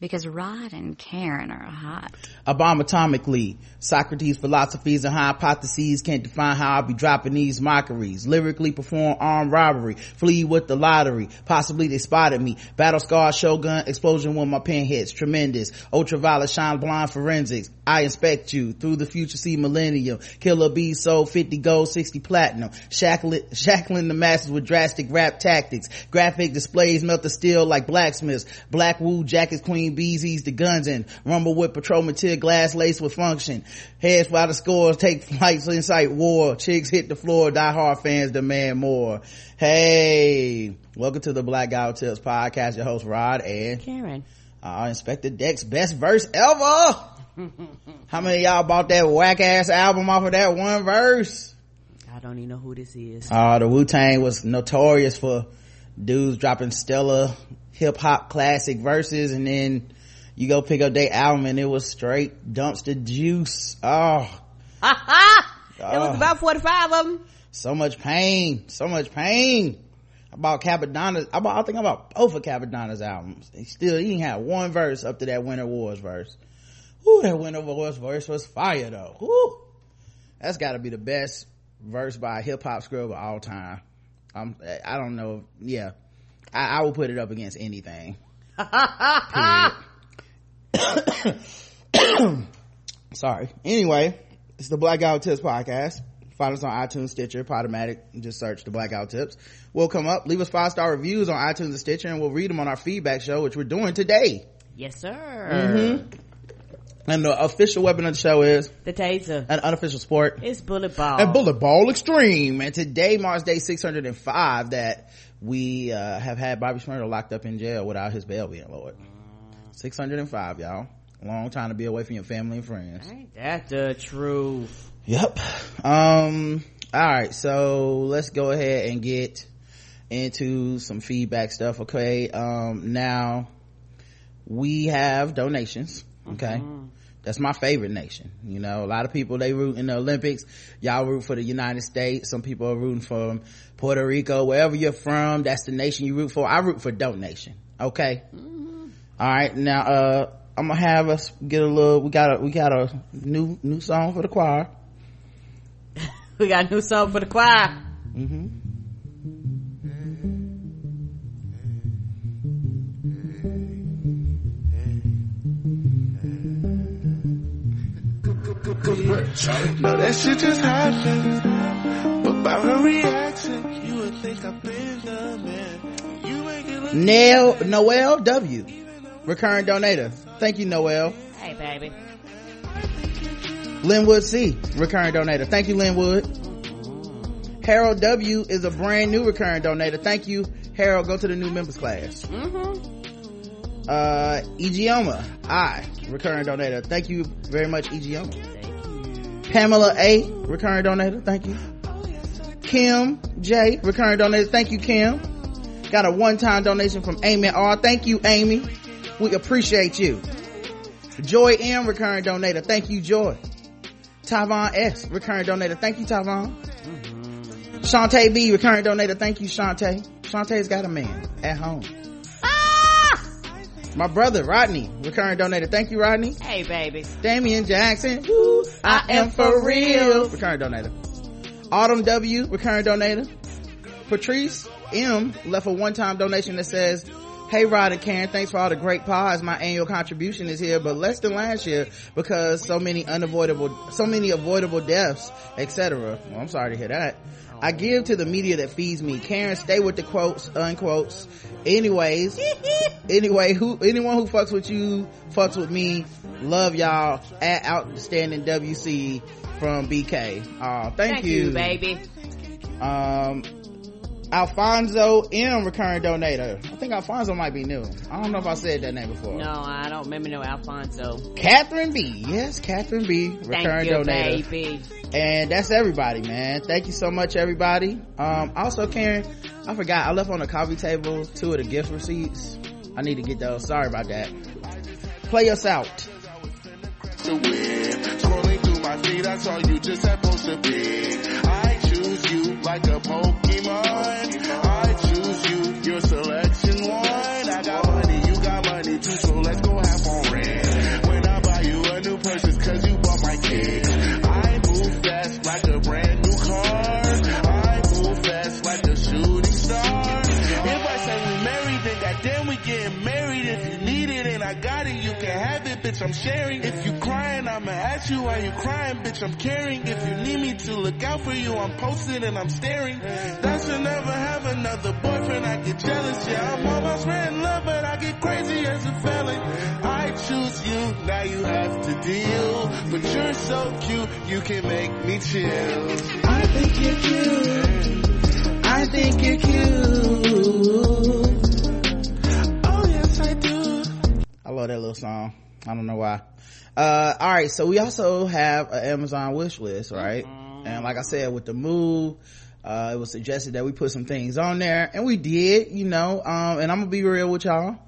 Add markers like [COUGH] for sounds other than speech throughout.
because Rod and Karen are hot. A bomb atomically. Socrates' philosophies and hypotheses can't define how I'll be dropping these mockeries. Lyrically perform armed robbery. Flee with the lottery. Possibly they spotted me. Battle scar, shogun, explosion when my pen hits. Tremendous. Ultraviolet shine blind forensics. I inspect you. Through the future see millennium. Killer B sold 50 gold, 60 platinum. Shackling, shackling the masses with drastic rap tactics. Graphic displays melt the steel like blacksmiths. Black wool jackets, queen ease the guns and Rumble with patrol material glass lace with function. Heads while the scores take flights incite war. Chicks hit the floor. Die hard fans demand more. Hey, welcome to the Black Guy Tips podcast. Your host Rod and Karen. uh, Inspectah Deck's best verse ever. [LAUGHS] How many of y'all bought that whack ass album off of that one verse? I don't even know who this is. Uh, the Wu-Tang was notorious for dudes dropping stellar hip hop classic verses and then you go pick up their album and it was straight dumpster juice. Oh, ha! [LAUGHS] It Oh. was about 45 of them. so much pain, so much pain. I bought Cappadonna's, I bought, I think I bought both of Cappadonna's albums. He still, he didn't have one verse up to that Winter Warz verse. Whoo, that Winter Warz verse was fire though. Whoo. That's gotta be the best verse by a hip hop scrub of all time. Um, I don't know. Yeah. I, I will put it up against anything. [COUGHS] Sorry. Anyway, it's the Black Guy Tips podcast. Find us on iTunes, Stitcher, Podomatic. Just search the Black Guy Tips. We'll come up. Leave us five star reviews on iTunes and Stitcher, and we'll read them on our feedback show, which we're doing today. Yes, sir. Mm-hmm. And the official weapon of the show is The taser. an unofficial sport It's bullet ball. and bullet ball extreme and today marks day 605 that we uh, have had bobby Shmurda locked up in jail without his bail being lowered. 605 y'all. Long time to be away from your family and friends. Ain't that the truth? yep um all right so let's go ahead and get into some feedback stuff okay? Um now we have donations okay that's my favorite nation you know. A lot of people they root in the olympics. Y'all root for the united states. Some people are rooting for puerto rico. Wherever you're from that's the nation you root for. I root for donation okay? All right now uh i'm gonna have us get a little we got a we got a new new song for the choir. [LAUGHS] We got a new song for the choir. mm-hmm. No, that shit just happened. About her reaction, you would think I've been the man. You make it look Nail Noel W. Recurring donator. Thank you, Noel. Hey, baby. Linwood C. Recurring donator. Thank you, Linwood. Harold W. is a brand new recurring donator. Thank you, Harold. Go to the new members class. Mm-hmm. Uh, Igioma I. Recurring donator. Thank you very much, Igioma. Pamela A. Recurring donator. Thank you. Kim J. Recurring donator. Thank you, Kim. Got a one-time donation from Amy R. Thank you, Amy. We appreciate you. Joy M. Recurring donator. Thank you, Joy. Tavon S. Recurring donator. Thank you, Tavon. Shantae B. Recurring donator. Thank you, Shantae. Shantae's got a man at home. My brother, Rodney. Recurring donator. Thank you, Rodney. Hey, baby. Damian Jackson. Woo, I am for real. Recurring donator. Autumn W. Recurring donator. Patrice M. left a one-time donation that says, Hey Rod and Karen, thanks for all the great pods. My annual contribution is here, but less than last year because so many unavoidable, so many avoidable deaths, etc. Well, I'm sorry to hear that. I give to the media that feeds me. Karen, stay with the quotes, unquotes. Anyways, [LAUGHS] anyway, who, anyone who fucks with you, fucks with me. Love y'all. At outstanding WC from BK. Uh, thank, Thank you, baby. um alfonso m recurring donator. I think alfonso might be new. I don't know if i said that name before. No, I don't remember no Alfonso. catherine b. Yes catherine b recurring Thank you, donator. baby. and that's everybody man. Thank you so much everybody. Um also karen i forgot. I left on the coffee table two of the gift receipts. I need to get those. Sorry about that. Play us out. To win. Scrolling through my feed, I saw you just like a Pokemon. I choose you, your selection one. I got money, you got money too, so let's go have on rent. When I buy you a new purse, cause you bought my kid. I move fast like a brand new car. I move fast like a shooting star. If I say we married, then goddamn we getting married. If you need it and I got it, you can have it, bitch, I'm sharing. If you I'ma you why you crying, bitch, I'm caring. If you need me to look out for you, I'm posted and I'm staring. That should never have another boyfriend, I get jealous, yeah, I'm almost in love, but I get crazy as a felon. I choose you, now you have to deal. But you're so cute, you can make me chill. I think you're cute. I think you're cute. Oh yes, I do. I love that little song. I don't know why. Uh, all right. So we also have an Amazon wish list, right? And like I said, with the move, uh, it was suggested that we put some things on there and we did, you know, um, and I'm gonna be real with y'all.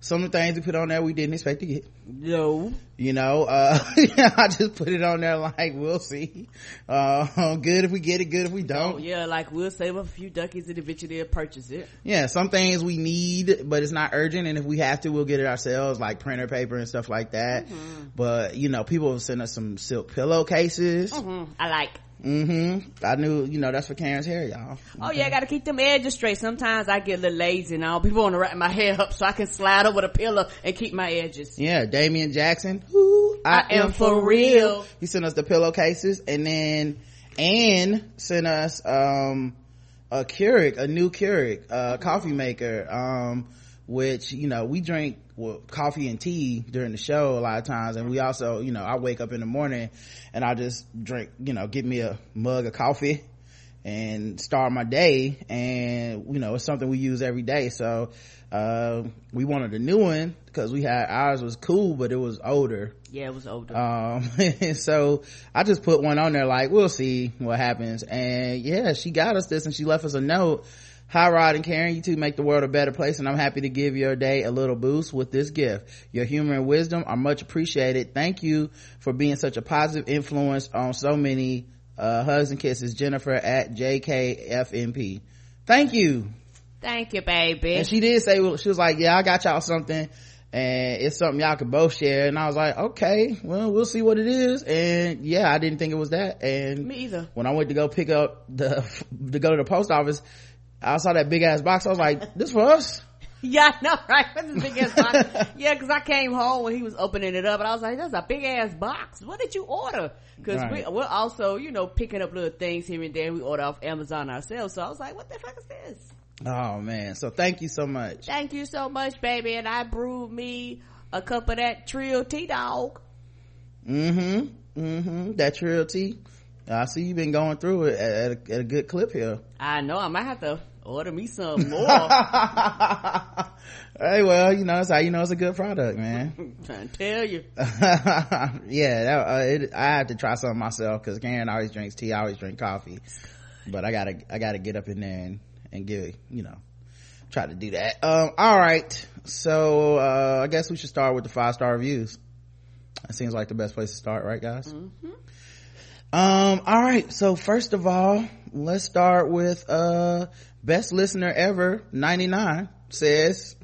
Some of the things we put on there we didn't expect to get. No. You know, uh, [LAUGHS] I just put it on there like, we'll see. Uh, good if we get it, good if we don't. Oh yeah, like we'll save up a few duckies and eventually purchase it. yeah some things we need but it's not urgent and if we have to we'll get it ourselves like printer paper and stuff like that but you know people have sent us some silk pillowcases Mm, I like. Mm-hmm i knew you know that's for karen's hair y'all Oh yeah, I gotta keep them edges straight. Sometimes I get a little lazy and all. People want to wrap my hair up so I can slide over the pillow and keep my edges. yeah damian jackson who i, I am for real. he sent us the pillowcases and then Anne sent us um a Keurig, a new Keurig, uh, coffee maker, um, which, you know, we drink well, coffee and tea during the show a lot of times. And we also, you know, I wake up in the morning and I just drink, you know, get me a mug of coffee and start my day. And, you know, it's something we use every day. So, uh, we wanted a new one because we had ours was cool, but it was older. Yeah, it was older. Um, [LAUGHS] so I just put one on there like, we'll see what happens. And yeah, she got us this and she left us a note. Hi Rod and Karen, you two make the world a better place and I'm happy to give your day a little boost with this gift. Your humor and wisdom are much appreciated. Thank you for being such a positive influence on so many, uh, hugs and kisses. Jennifer at JKFNP. Thank you. Thank you, baby. And she did say, she was like, yeah, I got y'all something and it's something y'all could both share. And I was like, okay, well, we'll see what it is. And yeah, I didn't think it was that. And Me either. when I went to go pick up the, [LAUGHS] to go to the post office, I saw that big ass box. I was like, this for us? [LAUGHS] Yeah, I know, right? What's this big ass box? [LAUGHS] yeah, because I came home when he was opening it up, and I was like, "That's a big ass box. What did you order?" Because Right. we, we're also, you know, picking up little things here and there. We order off Amazon ourselves, so I was like, "What the fuck is this?" Oh man. So thank you so much. Thank you so much, baby. And I brewed me a cup of that Trio Tea Dog. Mm-hmm. Mm-hmm. That trill tea. I see you've been going through it at, at, a, at a good clip here. I know I might have to order me some [LAUGHS] more. hey, well, you know, that's how you know it's a good product, man. [LAUGHS] trying to tell you. [LAUGHS] yeah, that, uh, it, I have to try something myself because Karen always drinks tea. I always drink coffee, but I gotta, I gotta get up in there and, and give, you know, try to do that. Um, all right. So, uh, I guess we should start with the five star reviews. That seems like the best place to start, right guys? Um, all right. So first of all, let's start with, uh, best listener ever 99 says,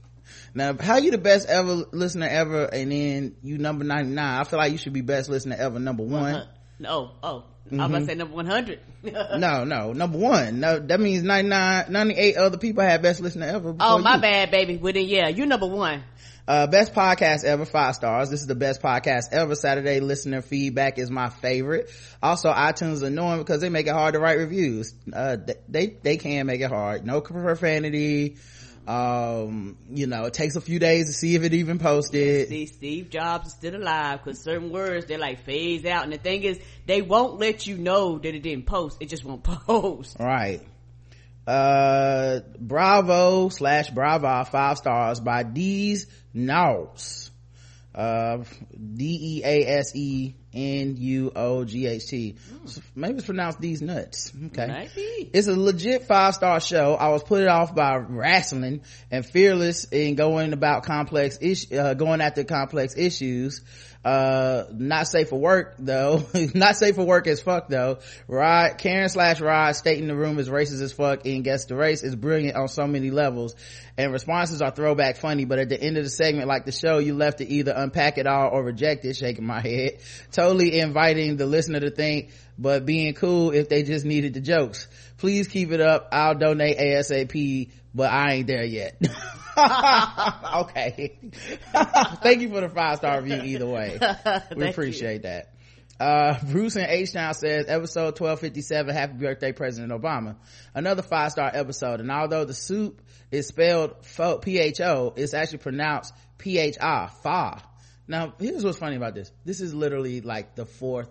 now, how you the best ever listener ever and then you number 99? I feel like you should be best listener ever number one. Uh, no, oh, I was gonna say number one hundred. [LAUGHS] No, no, number one. No, that means 99, 98 other people had best listener ever. oh, my you. bad, baby. Well then, yeah, you're number one. Uh, best podcast ever, five stars. This is the best podcast ever. Saturday listener feedback is my favorite. Also, iTunes is annoying because they make it hard to write reviews. Uh, they, they can make it hard. No profanity. Um, you know, it takes a few days to see if it even posted. See, Steve Jobs is still alive because certain words they're like phase out, and the thing is, they won't let you know that it didn't post. It just won't [LAUGHS] post. Right. Uh, bravo slash brava five stars by D's Naus. Uh, D-E-A-S-E-N-U-O-G-H-T. Maybe it's pronounced these nuts. Okay. Maybe. It's a legit five star show. I was put off by wrestling and fearless in going about complex ish, uh, going after complex issues. Uh, not safe for work though. [LAUGHS] not safe for work as fuck though. Rod, Karen slash Rod stating the room is racist as fuck and guess the race is brilliant on so many levels. And responses are throwback funny, but at the end of the segment, like the show, you left to either unpack it all or reject it, shaking my head. [LAUGHS] totally inviting the listener to think, but being cool if they just needed the jokes. Please keep it up. I'll donate ASAP, but I ain't there yet. [LAUGHS] [LAUGHS] okay. [LAUGHS] Thank you for the five star review either way. [LAUGHS] We appreciate that. Uh, Bruce and H Town says episode 1257, happy birthday, President Obama. Another five star episode. And although the soup is spelled P-H-O, it's actually pronounced P-H-R, fa. Now, here's what's funny about this. This is literally like the fourth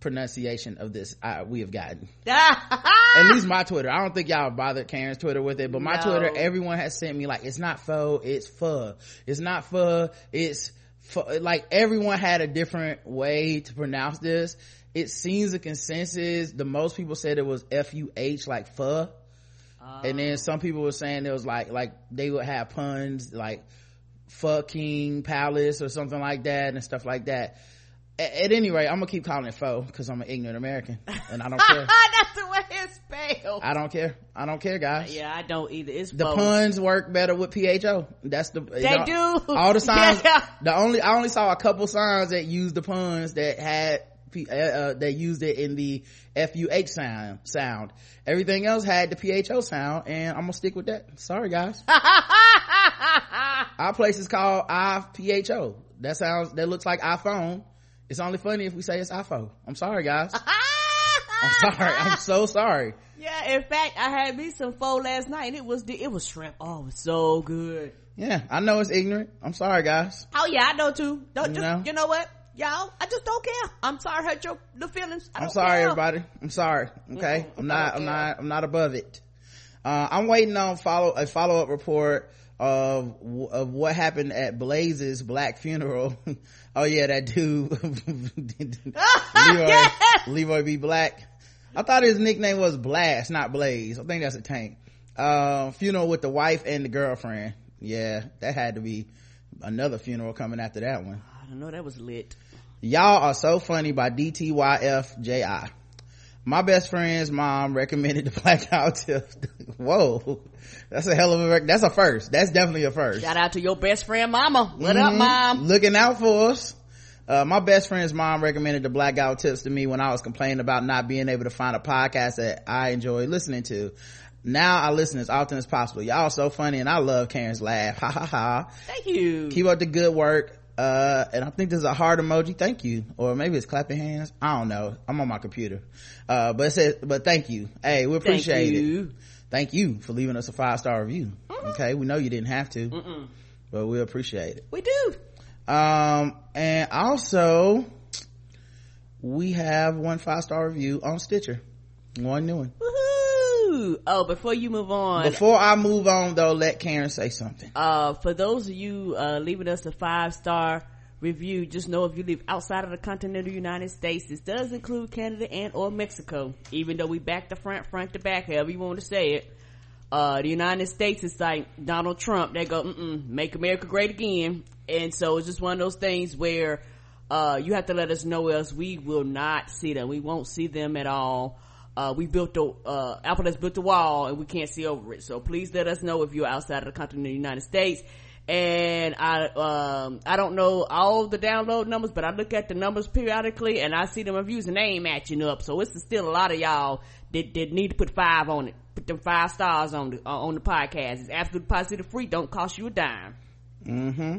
pronunciation of this uh, we have gotten. [LAUGHS] At least my Twitter. I don't think y'all bothered Karen's Twitter with it, but my No. Twitter, everyone has sent me like, it's not faux, it's pho. It's not pho, it's pho. Like everyone had a different way to pronounce this. It seems a consensus. The most people said it was F-U-H, like pho. And then some people were saying it was like, like they would have puns like fucking palace or something like that and stuff like that. A- At, any rate, I'm gonna keep calling it faux because I'm an ignorant American and I don't [LAUGHS] care. That's the way it's spelled. I don't care. I don't care, guys. yeah, I don't either. It's The both. puns work better with PHO. That's the They do. All the [LAUGHS] signs. Yeah. The only I only saw a couple signs that used the puns that had P- uh, uh, that used it in the FUH sound. Sound. Everything else had the PHO sound, and I'm gonna stick with that. Sorry, guys. [LAUGHS] Our place is called IPHO. That sounds. That looks like iPhone. It's only funny if we say it's iPhone. I'm sorry, guys. [LAUGHS] I'm sorry. I'm so sorry. Yeah, in fact, I had me some pho last night, and it was the, it was shrimp. Oh, it was so good. Yeah, I know it's ignorant. I'm sorry, guys. Oh yeah, I know too. Don't You just know? you know what, y'all? I just don't care. I'm sorry, hurt your the feelings. I I'm sorry, care. everybody. I'm sorry. Okay, Mm-mm, I'm not. I'm not. I'm not above it. Uh, I'm waiting on follow a follow up report of of what happened at Blaze's black funeral. [LAUGHS] oh yeah, that dude, [LAUGHS] [LAUGHS] Leroy, Yes! Leroy B. Black. I thought his nickname was Blast, not Blaze. I think that's a tank. Uh, funeral with the wife and the girlfriend. Yeah, that had to be another funeral coming after that one. I don't know. That was lit. Y'all are so funny by DTYFJI. My best friend's mom recommended the [LAUGHS] blackout tip. Whoa. That's a hell of a, rec- that's a first. That's definitely a first. Shout out to your best friend, Mama. What up, Mhm. Mom? Looking out for us. Uh, my best friend's mom recommended the blackout tips to me when I was complaining about not being able to find a podcast that I enjoy listening to. Now I listen as often as possible. Y'all so funny and I love Karen's laugh. Ha ha ha. Thank you. keep up the good work uh and i think there's a heart emoji. Thank you. Or maybe it's clapping hands. I don't know. I'm on my computer. Uh but it says but thank you. Hey we appreciate Thank it. you. thank you for leaving us a five star review okay we know you didn't have to Mm-mm. but we appreciate it. We do. um and also we have one five star review on stitcher. One new one. Woohoo! Oh, before you move on, before i move on though let karen say something uh, for those of you uh, leaving us a five star review, just know if you live outside of the continental United States, this does include Canada and or Mexico. Even though we back to front, front to back, however you want to say it. Uh, the United States is like Donald Trump. They go, make America great again. And so it's just one of those things where, uh, you have to let us know else we will not see them. We won't see them at all. Uh, we built the, uh, Apple has built the wall and we can't see over it. So please let us know if you're outside of the continental United States. And I, um, I don't know all the download numbers, but I look at the numbers periodically and I see them reviews and they ain't matching up. So it's still a lot of y'all that, that need to put five on it. Put them five stars on the, uh, on the podcast. It's absolutely positive free. Don't cost you a dime. mm-hmm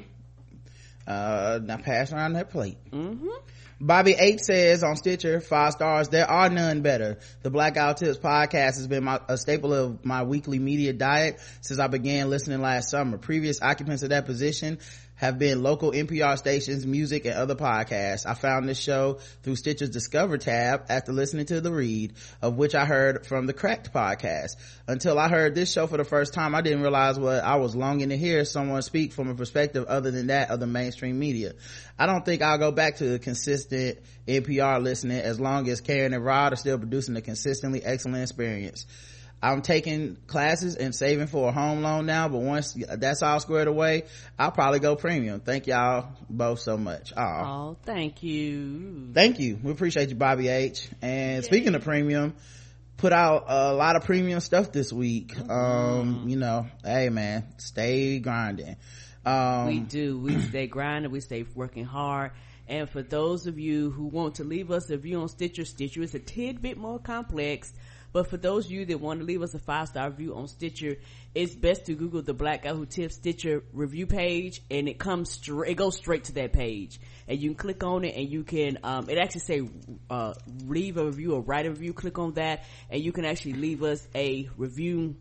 uh now pass around that plate Mm-hmm. Bobby H says on Stitcher, five stars, there are none better. The Black Guy Tips podcast has been my, a staple of my weekly media diet since I began listening last summer. Previous occupants of that position have been local NPR stations, music, and other podcasts. I found this show through Stitcher's Discover tab after listening to The Read, of which I heard from the Cracked podcast. Until I heard this show for the first time, I didn't realize what I was longing to hear someone speak from a perspective other than that of the mainstream media. I don't think I'll go back to a consistent NPR listening as long as Karen and Rod are still producing a consistently excellent experience. I'm taking classes and saving for a home loan now, but once that's all squared away, I'll probably go premium. Thank y'all both so much. Aw. Oh, thank you. Thank you. We appreciate you, Bobby H. And speaking of premium, put out a lot of premium stuff this week. Mm-hmm. Um, you know, hey man, stay grinding. Um, we do. We [CLEARS THROAT] stay grinding. We stay working hard. And for those of you who want to leave us a review on Stitcher, Stitcher is a tidbit more complex. But for those of you that want to leave us a five star review on Stitcher, it's best to Google the Black Guy Who Tips Stitcher review page, and it comes straight. It goes straight to that page, and you can click on it, and you can. Um, it actually say uh, leave a review or write a review. Click on that, and you can actually leave us a review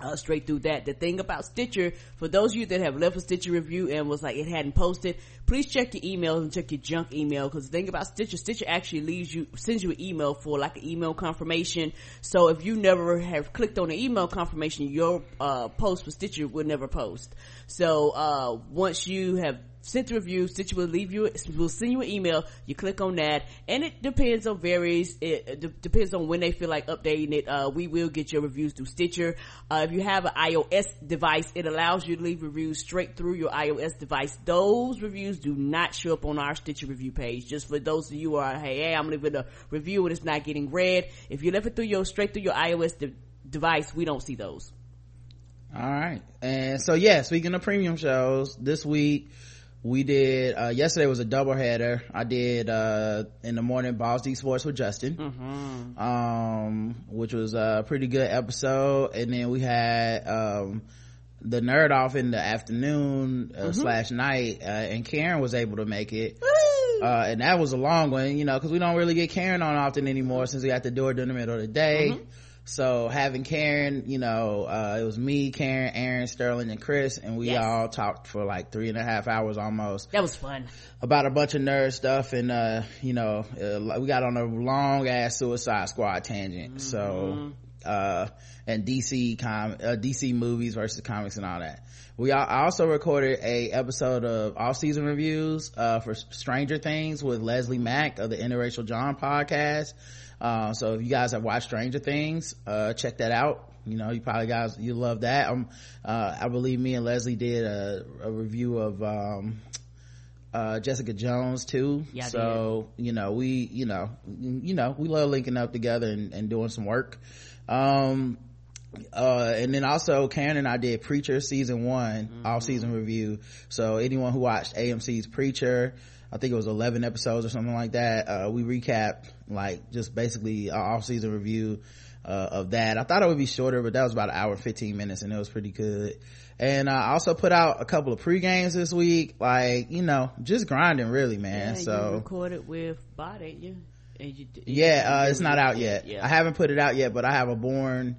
uh, straight through that. The thing about Stitcher, for those of you that have left a Stitcher review and was like it hadn't posted, please check your emails and check your junk email because the thing about Stitcher, Stitcher actually leaves you, sends you an email for like an email confirmation. So if you never have clicked on the email confirmation, your, uh, post for Stitcher will never post. So, uh, once you have sent review, Stitcher will leave you, will send you an email. You click on that, and it depends on varies. It, it d- depends on when they feel like updating it. Uh, we will get your reviews through Stitcher. Uh, if you have an iOS device, it allows you to leave reviews straight through your iOS device. Those reviews do not show up on our Stitcher review page. Just for those of you who are, hey, hey, I'm leaving a review and it's not getting read. If you left it through your straight through your iOS de- device, we don't see those. All right. And so, yeah, speaking of premium shows, this week we did, uh, yesterday was a double header. I did, uh, in the morning Balls D Sports with Justin, um, which was a pretty good episode. And then we had, um, the nerd off in the afternoon uh, slash night, uh, and Karen was able to make it. Uh, and that was a long one, you know, cause we don't really get Karen on often anymore since we got the door during the middle of the day. So having Karen, you know, uh, it was me, Karen, Aaron, Sterling, and Chris, and we Yes. all talked for like three and a half hours almost That was fun. about a bunch of nerd stuff and, uh, you know, uh, we got on a long ass Suicide Squad tangent. So, uh, and DC com, uh, DC movies versus comics and all that. We I also recorded a episode of off season reviews, uh, for Stranger Things with Leslie Mack of the Interracial John podcast. Uh, so if you guys have watched Stranger Things, uh, check that out. You know, you probably guys, you love that. Um, uh, I believe me and Leslie did a, a review of, um, uh, Jessica Jones too. Yeah, so, you know, we, you know, you know, we love linking up together and, and doing some work. Um, uh, and then also Karen and I did Preacher season one, all season review. So anyone who watched AMC's Preacher, I think it was 11 episodes or something like that. Uh, we recapped like just basically our off season review, uh, of that. I thought it would be shorter, but that was about an hour and 15 minutes and it was pretty good. And uh, I also put out a couple of pre-games this week, like, you know, just grinding really, man. Yeah, you so recorded with Bot, you? And you yeah, uh, it's not out yet. Yeah. I haven't put it out yet, but I have a Bourne,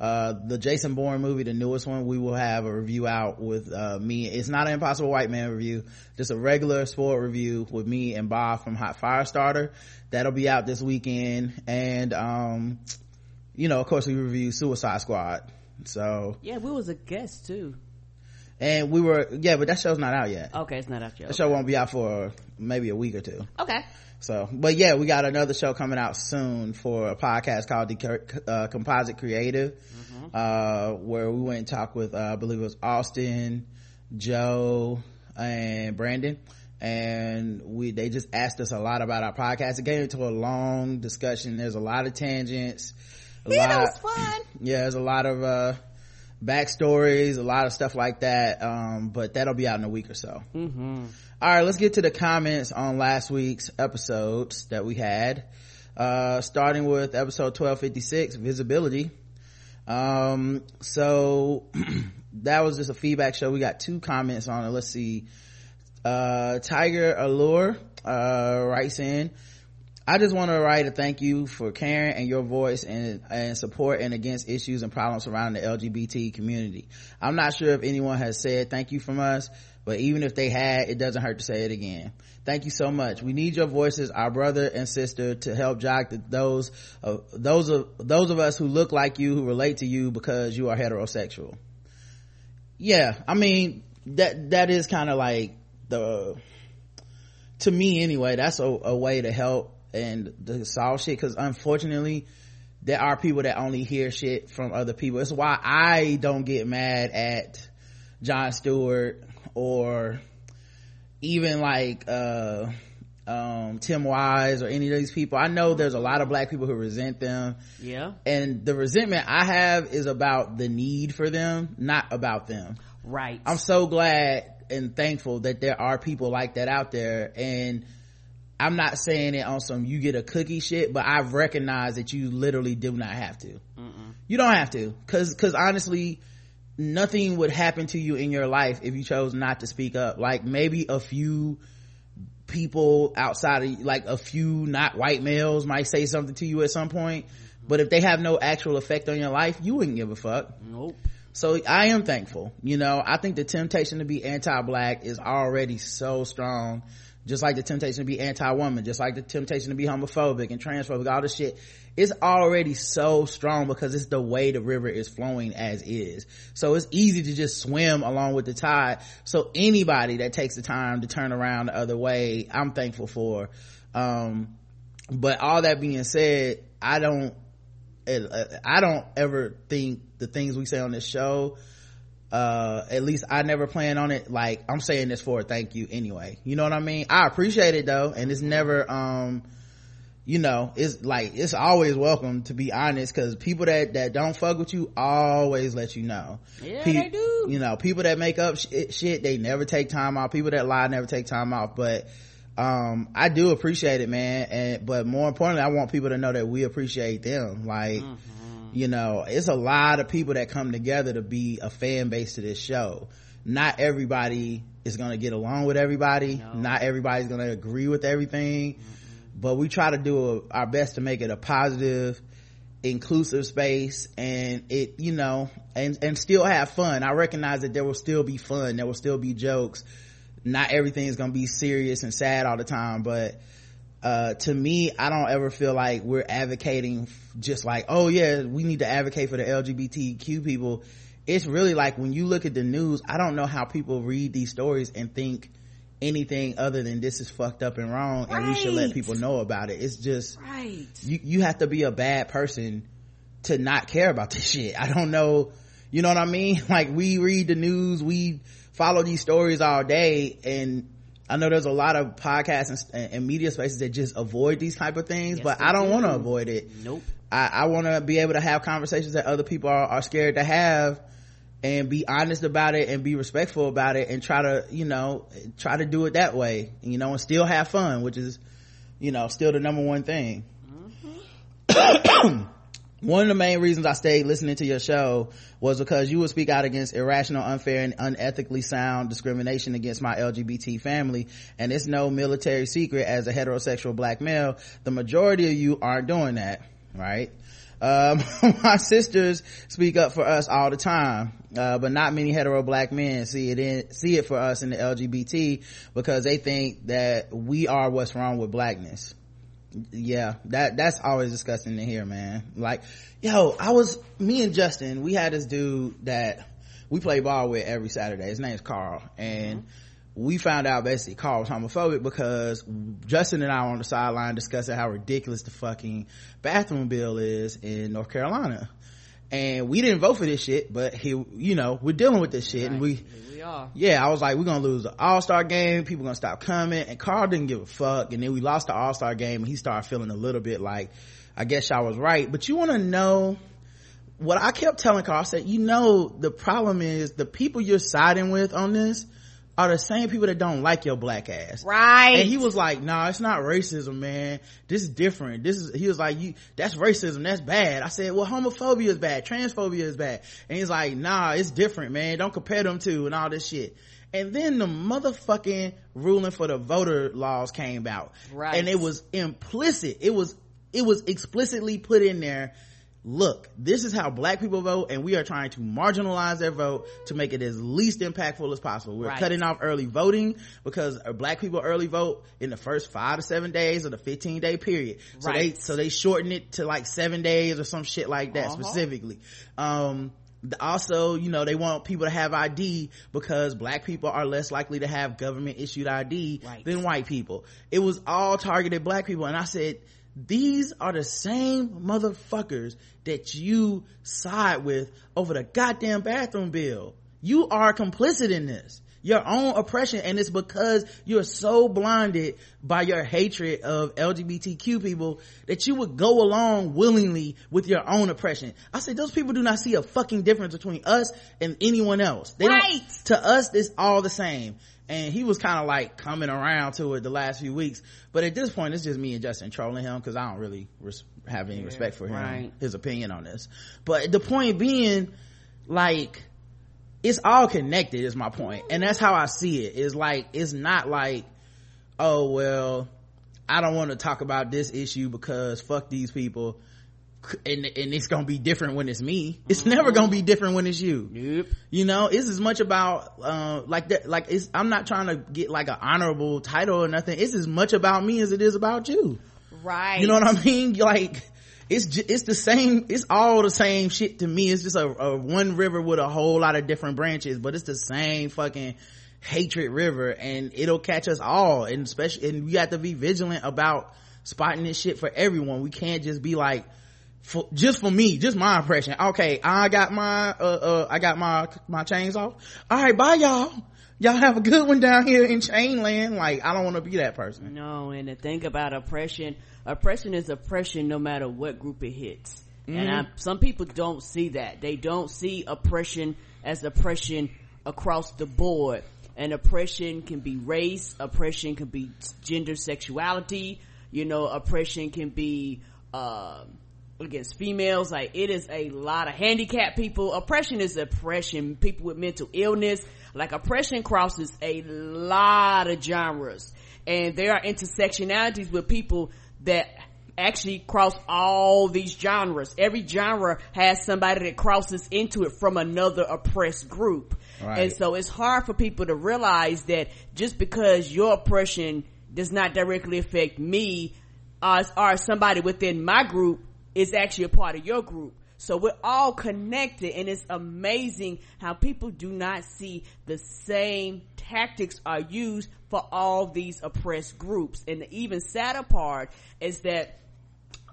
uh, the Jason Bourne movie, the newest one. We will have a review out with, uh, me. It's not an Impossible White Man review, just a regular sport review with me and Bob from Hot Fire Starter. That'll be out this weekend. And, um, you know, of course we review Suicide Squad. So, yeah, we was a guest too. And we were, yeah, but that show's not out yet. Okay, it's not out yet. The show won't be out for maybe a week or two. Okay. So, but yeah, we got another show coming out soon for a podcast called the uh, Composite Creative, uh, where we went and talked with, uh, I believe it was Austin, Joe, and Brandon. And we, they just asked us a lot about our podcast. It gave into a long discussion. There's a lot of tangents. A Yeah, that was fun. [LAUGHS] yeah, there's a lot of, uh, backstories, a lot of stuff like that. Um, but that'll be out in a week or so. Mm-hmm. All right, let's get to the comments on last week's episodes that we had. Uh, starting with episode 1256, visibility. Um, so [CLEARS THROAT] that was just a feedback show. We got two comments on it. Let's see. Uh, Tiger Allure, uh, writes in, I just want to write a thank you for caring and your voice and, and support and against issues and problems surrounding the LGBT community. I'm not sure if anyone has said thank you from us, but even if they had, it doesn't hurt to say it again. Thank you so much. We need your voices, our brother and sister, to help jog those of those of those of us who look like you, who relate to you because you are heterosexual. Yeah, I mean that that is kind of like the to me anyway. That's a, a way to help and the solve shit because unfortunately there are people that only hear shit from other people. It's why I don't get mad at Jon Stewart or even like uh um Tim Wise or any of these people. I know there's a lot of black people who resent them Yeah. and the resentment I have is about the need for them, not about them. Right. I'm so glad and thankful that there are people like that out there and I'm not saying it on some you get a cookie shit, but I recognize that you literally do not have to. Mm-mm. You don't have to, cause, cause honestly, nothing would happen to you in your life if you chose not to speak up. Like maybe a few people outside of, like a few not white males might say something to you at some point, but if they have no actual effect on your life, you wouldn't give a fuck. Nope. So I am thankful. You know, I think the temptation to be anti-black is already so strong just like the temptation to be anti-woman, just like the temptation to be homophobic and transphobic, all this shit, it's already so strong because it's the way the river is flowing as is. So it's easy to just swim along with the tide. So anybody that takes the time to turn around the other way, I'm thankful for. Um, but all that being said, I don't, I don't ever think the things we say on this show uh at least i never plan on it. Like i'm saying this for a thank you anyway. You know what i mean? I appreciate it though and it's never um you know it's like it's always welcome to be honest because people that that don't fuck with you always let you know. Yeah Pe- they do. you know people that make up shit, shit they never take time off. People that lie never take time off. But um i do appreciate it man and but more importantly i want people to know that we appreciate them. Like mm-hmm you know it's a lot of people that come together to be a fan base to this show. Not everybody is going to get along with everybody. No. not everybody's going to agree with everything. Mm-hmm. but we try to do a, our best to make it a positive inclusive space and it you know and and still have fun. I recognize that there will still be fun. There will still be jokes. Not everything is going to be serious and sad all the time but uh, to me, I don't ever feel like we're advocating just like, oh yeah, we need to advocate for the LGBTQ people. It's really like when you look at the news, I don't know how people read these stories and think anything other than this is fucked up and wrong right. and we should let people know about it. It's just, right. you, you have to be a bad person to not care about this shit. I don't know. You know what I mean? [LAUGHS] Like we read the news, we follow these stories all day and I know there's a lot of podcasts and, and, media spaces that just avoid these type of things, yes, but I don't do. want to avoid it. Nope. I, I want to be able to have conversations that other people are, are scared to have and be honest about it and be respectful about it and try to, you know, try to do it that way, you know, and still have fun, which is, you know, still the number one thing. Mm-hmm. [COUGHS] one of the main reasons I stayed listening to your show was because you would speak out against irrational, unfair, and unethically sound discrimination against my LGBT family. And it's no military secret as a heterosexual black male, the majority of you aren't doing that, right? Um, [LAUGHS] my sisters speak up for us all the time, uh, but not many hetero black men see it in, see it for us in the LGBT because they think that we are what's wrong with blackness yeah that that's always disgusting to hear man. Like yo i was me and justin we had this dude that we play ball with every saturday. His name's carl. And mm-hmm. we found out basically carl was homophobic because justin and i were on the sideline discussing how ridiculous the fucking bathroom bill is in north carolina and we didn't vote for this shit but he you know we're dealing with this shit right. and we we are. Yeah, I was like, we're gonna lose the All Star game. People gonna stop coming. And Carl didn't give a fuck. And then we lost the All Star game, and he started feeling a little bit like, I guess y'all was right. But you want to know what I kept telling Carl? I said, you know, the problem is the people you're siding with on this are the same people that don't like your black ass. Right. And he was like, nah, it's not racism, man. This is different. This is, he was like, you, that's racism. That's bad. I said, well, homophobia is bad. Transphobia is bad. And he's like, nah, it's different, man. Don't compare them to and all this shit. And then the motherfucking ruling for the voter laws came out. Right. And it was implicit. It was, it was explicitly put in there look, this is how black people vote and we are trying to marginalize their vote to make it as least impactful as possible. We're right. cutting off early voting because black people early vote in the first five to seven days of the 15 day period. So right. they, so they shorten it to like seven days or some shit like that uh-huh. specifically. Um, also you know they want people to have id because black people are less likely to have government issued id right. than white people it was all targeted black people and i said these are the same motherfuckers that you side with over the goddamn bathroom bill. You are complicit in this. your own oppression and it's because you're so blinded by your hatred of lgbtq people that you would go along willingly with your own oppression i said those people do not see a fucking difference between us and anyone else they right. to us it's all the same and he was kind of like coming around to it the last few weeks. But at this point it's just me and justin trolling him because i don't really res- have any respect for him right. his opinion on this. But the point being like it's all connected is my point. And that's how i see it. Is like it's not like oh well i don't want to talk about this issue because fuck these people and, and it's gonna be different when it's me. It's never gonna be different when it's you. Nope. you know it's as much about uh like that like it's i'm not trying to get like an honorable title or nothing. It's as much about me as it is about you. Right. you know what i mean? [LAUGHS] Like it's ju- it's the same it's all the same shit to me. It's just a, a one river with a whole lot of different branches but it's the same fucking hatred river and it'll catch us all. And especially and we have to be vigilant about spotting this shit for everyone. We can't just be like for just for me just my impression okay i got my uh uh i got my my chains off all right bye y'all y'all have a good one down here in chain land like i don't want to be that person No, and the thing about oppression, oppression is oppression no matter what group it hits. And I, some people don't see that. They don't see oppression as oppression across the board. And oppression can be race, oppression can be gender sexuality, you know, oppression can be, uh, against females. Like it is a lot of handicapped people. Oppression is oppression. People with mental illness. Like oppression crosses a lot of genres. And there are intersectionalities with people that actually cross all these genres. Every genre has somebody that crosses into it from another oppressed group. Right. And so it's hard for people to realize that just because your oppression does not directly affect me, uh, or somebody within my group is actually a part of your group. So we're all connected and it's amazing how people do not see the same tactics are used for all these oppressed groups. And the even sadder part is that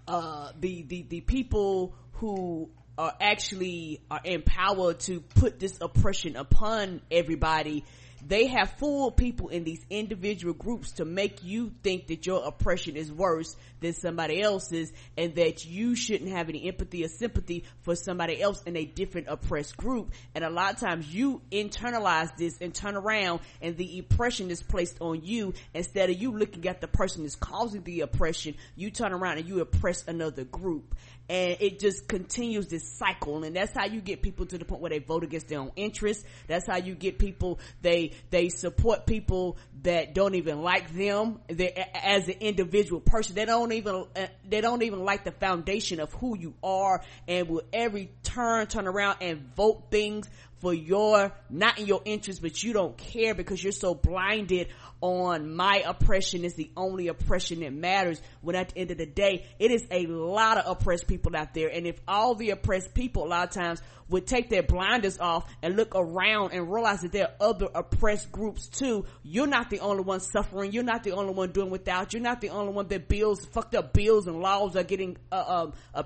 uh, the, the, the people who are actually are empowered to put this oppression upon everybody they have fooled people in these individual groups to make you think that your oppression is worse than somebody else's and that you shouldn't have any empathy or sympathy for somebody else in a different oppressed group. And a lot of times you internalize this and turn around and the oppression is placed on you instead of you looking at the person that's causing the oppression, you turn around and you oppress another group and it just continues this cycle. And that's how you get people to the point where they vote against their own interests. That's how you get people they they support people that don't even like them. They, as an individual person they don't even uh, they don't even like the foundation of who you are and will every turn turn around and vote things for your not in your interest but you don't care because you're so blinded on my oppression is the only oppression that matters. When at the end of the day it is a lot of oppressed people out there. And if all the oppressed people a lot of times would take their blinders off and look around and realize that there are other oppressed groups too you're not the only one suffering. You're not the only one doing without. You're not the only one that bills fucked up bills and laws are getting uh, um, uh,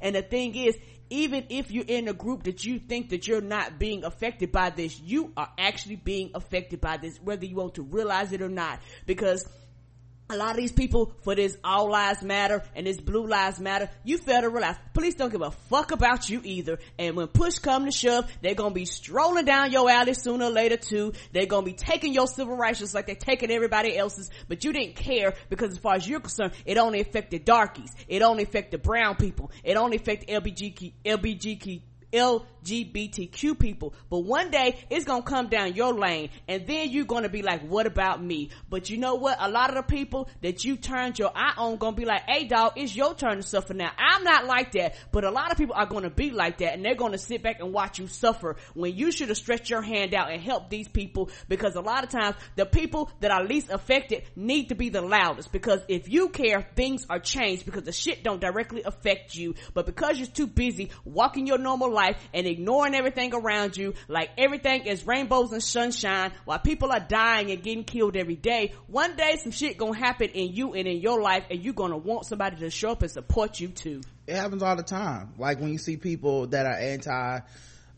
and the thing is even if you're in a group that you think that you're not being affected by this, you are actually being affected by this, whether you want to realize it or not. Because a lot of these people for this all lives matter and this blue lives matter, you realize police don't give a fuck about you either. And when push come to shove, they're gonna be strolling down your alley sooner or later too. They're gonna be taking your civil rights just like they're taking everybody else's, but you didn't care because as far as you're concerned, it only affected darkies. It only affected brown people. It only affected LBGQ, LBGQ, LGBTQ people. But one day it's gonna come down your lane and then you're gonna be like, what about me? But you know what? A lot of the people that you turned your eye on gonna be like, hey dog, it's your turn to suffer now. I'm not like that, but a lot of people are gonna be like that and they're gonna sit back and watch you suffer when you should have stretched your hand out and helped these people because a lot of times the people that are least affected need to be the loudest because if you care, things are changed because the shit don't directly affect you, but because you're too busy walking your normal life and ignoring everything around you like everything is rainbows and sunshine while people are dying and getting killed every day. One day some shit gonna happen in you and in your life and you're gonna want somebody to show up and support you too. It happens all the time. Like when you see people that are anti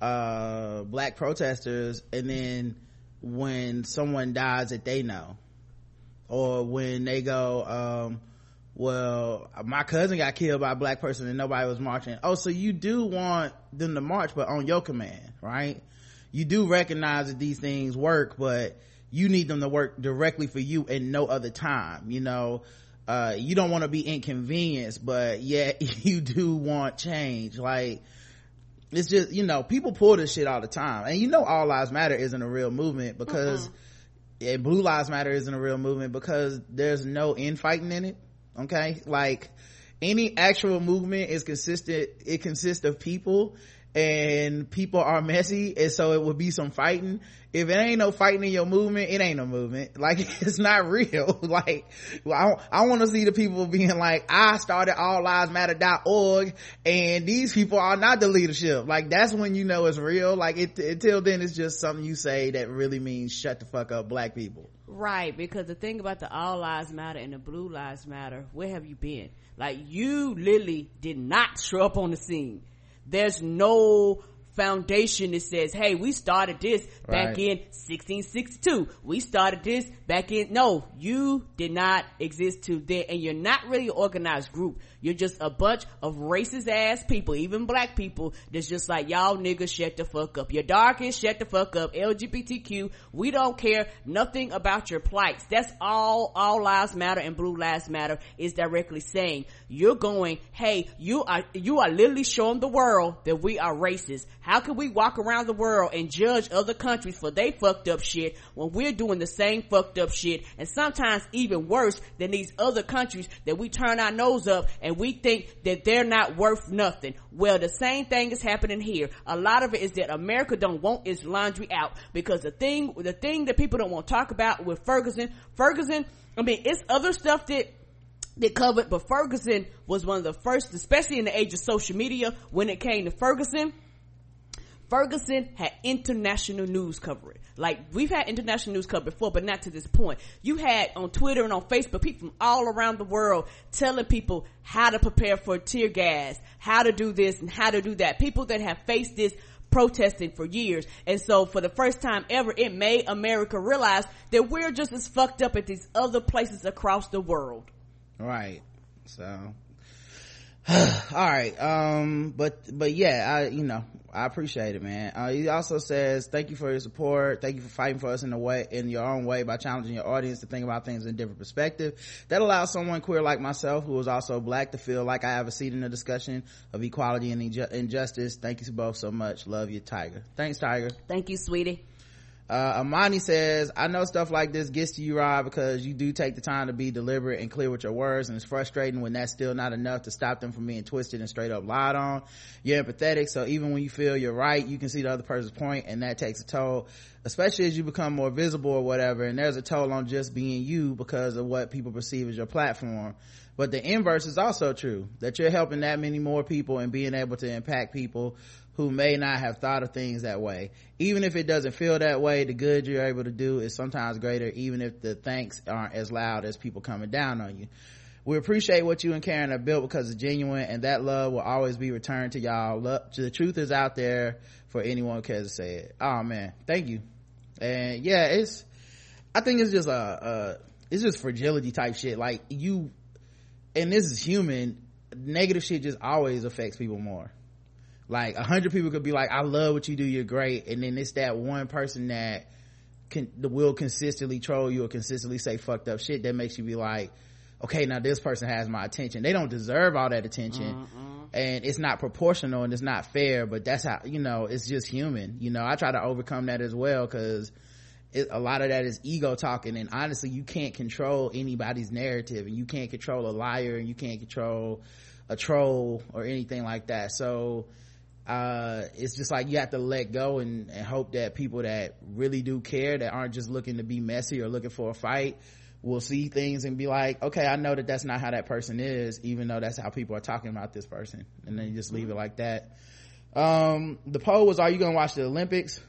uh black protesters and then when someone dies that they know or when they go um, well my cousin got killed by a black person and nobody was marching. Oh so you do want them to march but on your command right? You do recognize that these things work but you need them to work directly for you and no other time you know? Uh, you don't want to be inconvenienced but yet [LAUGHS] you do want change. Like it's just you know people pull this shit all the time. And you know all lives matter isn't a real movement because mm-hmm. blue lives matter isn't a real movement because there's no infighting in it okay? Like any actual movement is consistent it consists of people and people are messy and so it would be some fighting. If it ain't no fighting in your movement it ain't no movement. [LAUGHS] Like it's not real. [LAUGHS] Like i, I want to see the people being like i started all lives matter.org and these people are not the leadership. Like that's when you know it's real. Like it, until then it's just something you say that really means shut the fuck up black people right because the thing about the all lives matter and the blue lives matter where have you been like you literally did not show up on the scene there's no foundation that says, hey, we started this back right. in 1662. We started this back in, no, you did not exist to then, and you're not really an organized group. You're just a bunch of racist ass people, even black people, that's just like, y'all niggas shut the fuck up. You're shut the fuck up. LGBTQ, we don't care nothing about your plights. That's all, all lives matter and blue lives matter is directly saying, you're going, hey, you are, you are literally showing the world that we are racist. How can we walk around the world and judge other countries for they fucked up shit when we're doing the same fucked up shit and sometimes even worse than these other countries that we turn our nose up and and we think that they're not worth nothing. Well, the same thing is happening here. A lot of it is that America don't want its laundry out because the thing, the thing that people don't want to talk about with Ferguson, Ferguson, I mean, it's other stuff that that covered, but Ferguson was one of the first, especially in the age of social media, when it came to Ferguson Ferguson had international news coverage. Like we've had international news coverage before, but not to this point. You had on Twitter and on Facebook people from all around the world telling people how to prepare for tear gas, how to do this and how to do that. People that have faced this protesting for years. And so for the first time ever, it made America realize that we're just as fucked up at these other places across the world. Right. So [SIGHS] all right um but but yeah i you know i appreciate it man. Uh, he also says thank you for your support. Thank you for fighting for us in the way in your own way by challenging your audience to think about things in a different perspective. That allows someone queer like myself who is also black to feel like i have a seat in the discussion of equality and injustice. Thank you both so much. Love you tiger. Thanks tiger. Thank you sweetie uh, Amani says, I know stuff like this gets to you, Rod, because you do take the time to be deliberate and clear with your words, and it's frustrating when that's still not enough to stop them from being twisted and straight up lied on. You're empathetic, so even when you feel you're right, you can see the other person's point, and that takes a toll, especially as you become more visible or whatever, and there's a toll on just being you because of what people perceive as your platform. But the inverse is also true, that you're helping that many more people and being able to impact people who may not have thought of things that way. Even if it doesn't feel that way, the good you're able to do is sometimes greater, even if the thanks aren't as loud as people coming down on you. We appreciate what you and Karen have built because it's genuine and that love will always be returned to y'all. Love, the truth is out there for anyone who cares to say it. Oh man, thank you. And yeah, it's, I think it's just a, a it's just fragility type shit. Like you, and this is human, negative shit just always affects people more like a hundred people could be like i love what you do. You're great. And then it's that one person that can will consistently troll you or consistently say fucked up shit that makes you be like okay now this person has my attention. They don't deserve all that attention. Uh-uh. and it's not proportional and it's not fair but that's how you know it's just human. You know i try to overcome that as well because a lot of that is ego talking. And honestly you can't control anybody's narrative and you can't control a liar and you can't control a troll or anything like that. So uh, it's just like you have to let go and, and, hope that people that really do care that aren't just looking to be messy or looking for a fight will see things and be like okay i know that that's not how that person is even though that's how people are talking about this person. And then you just leave it like that. Um, the poll was are you gonna watch the olympics?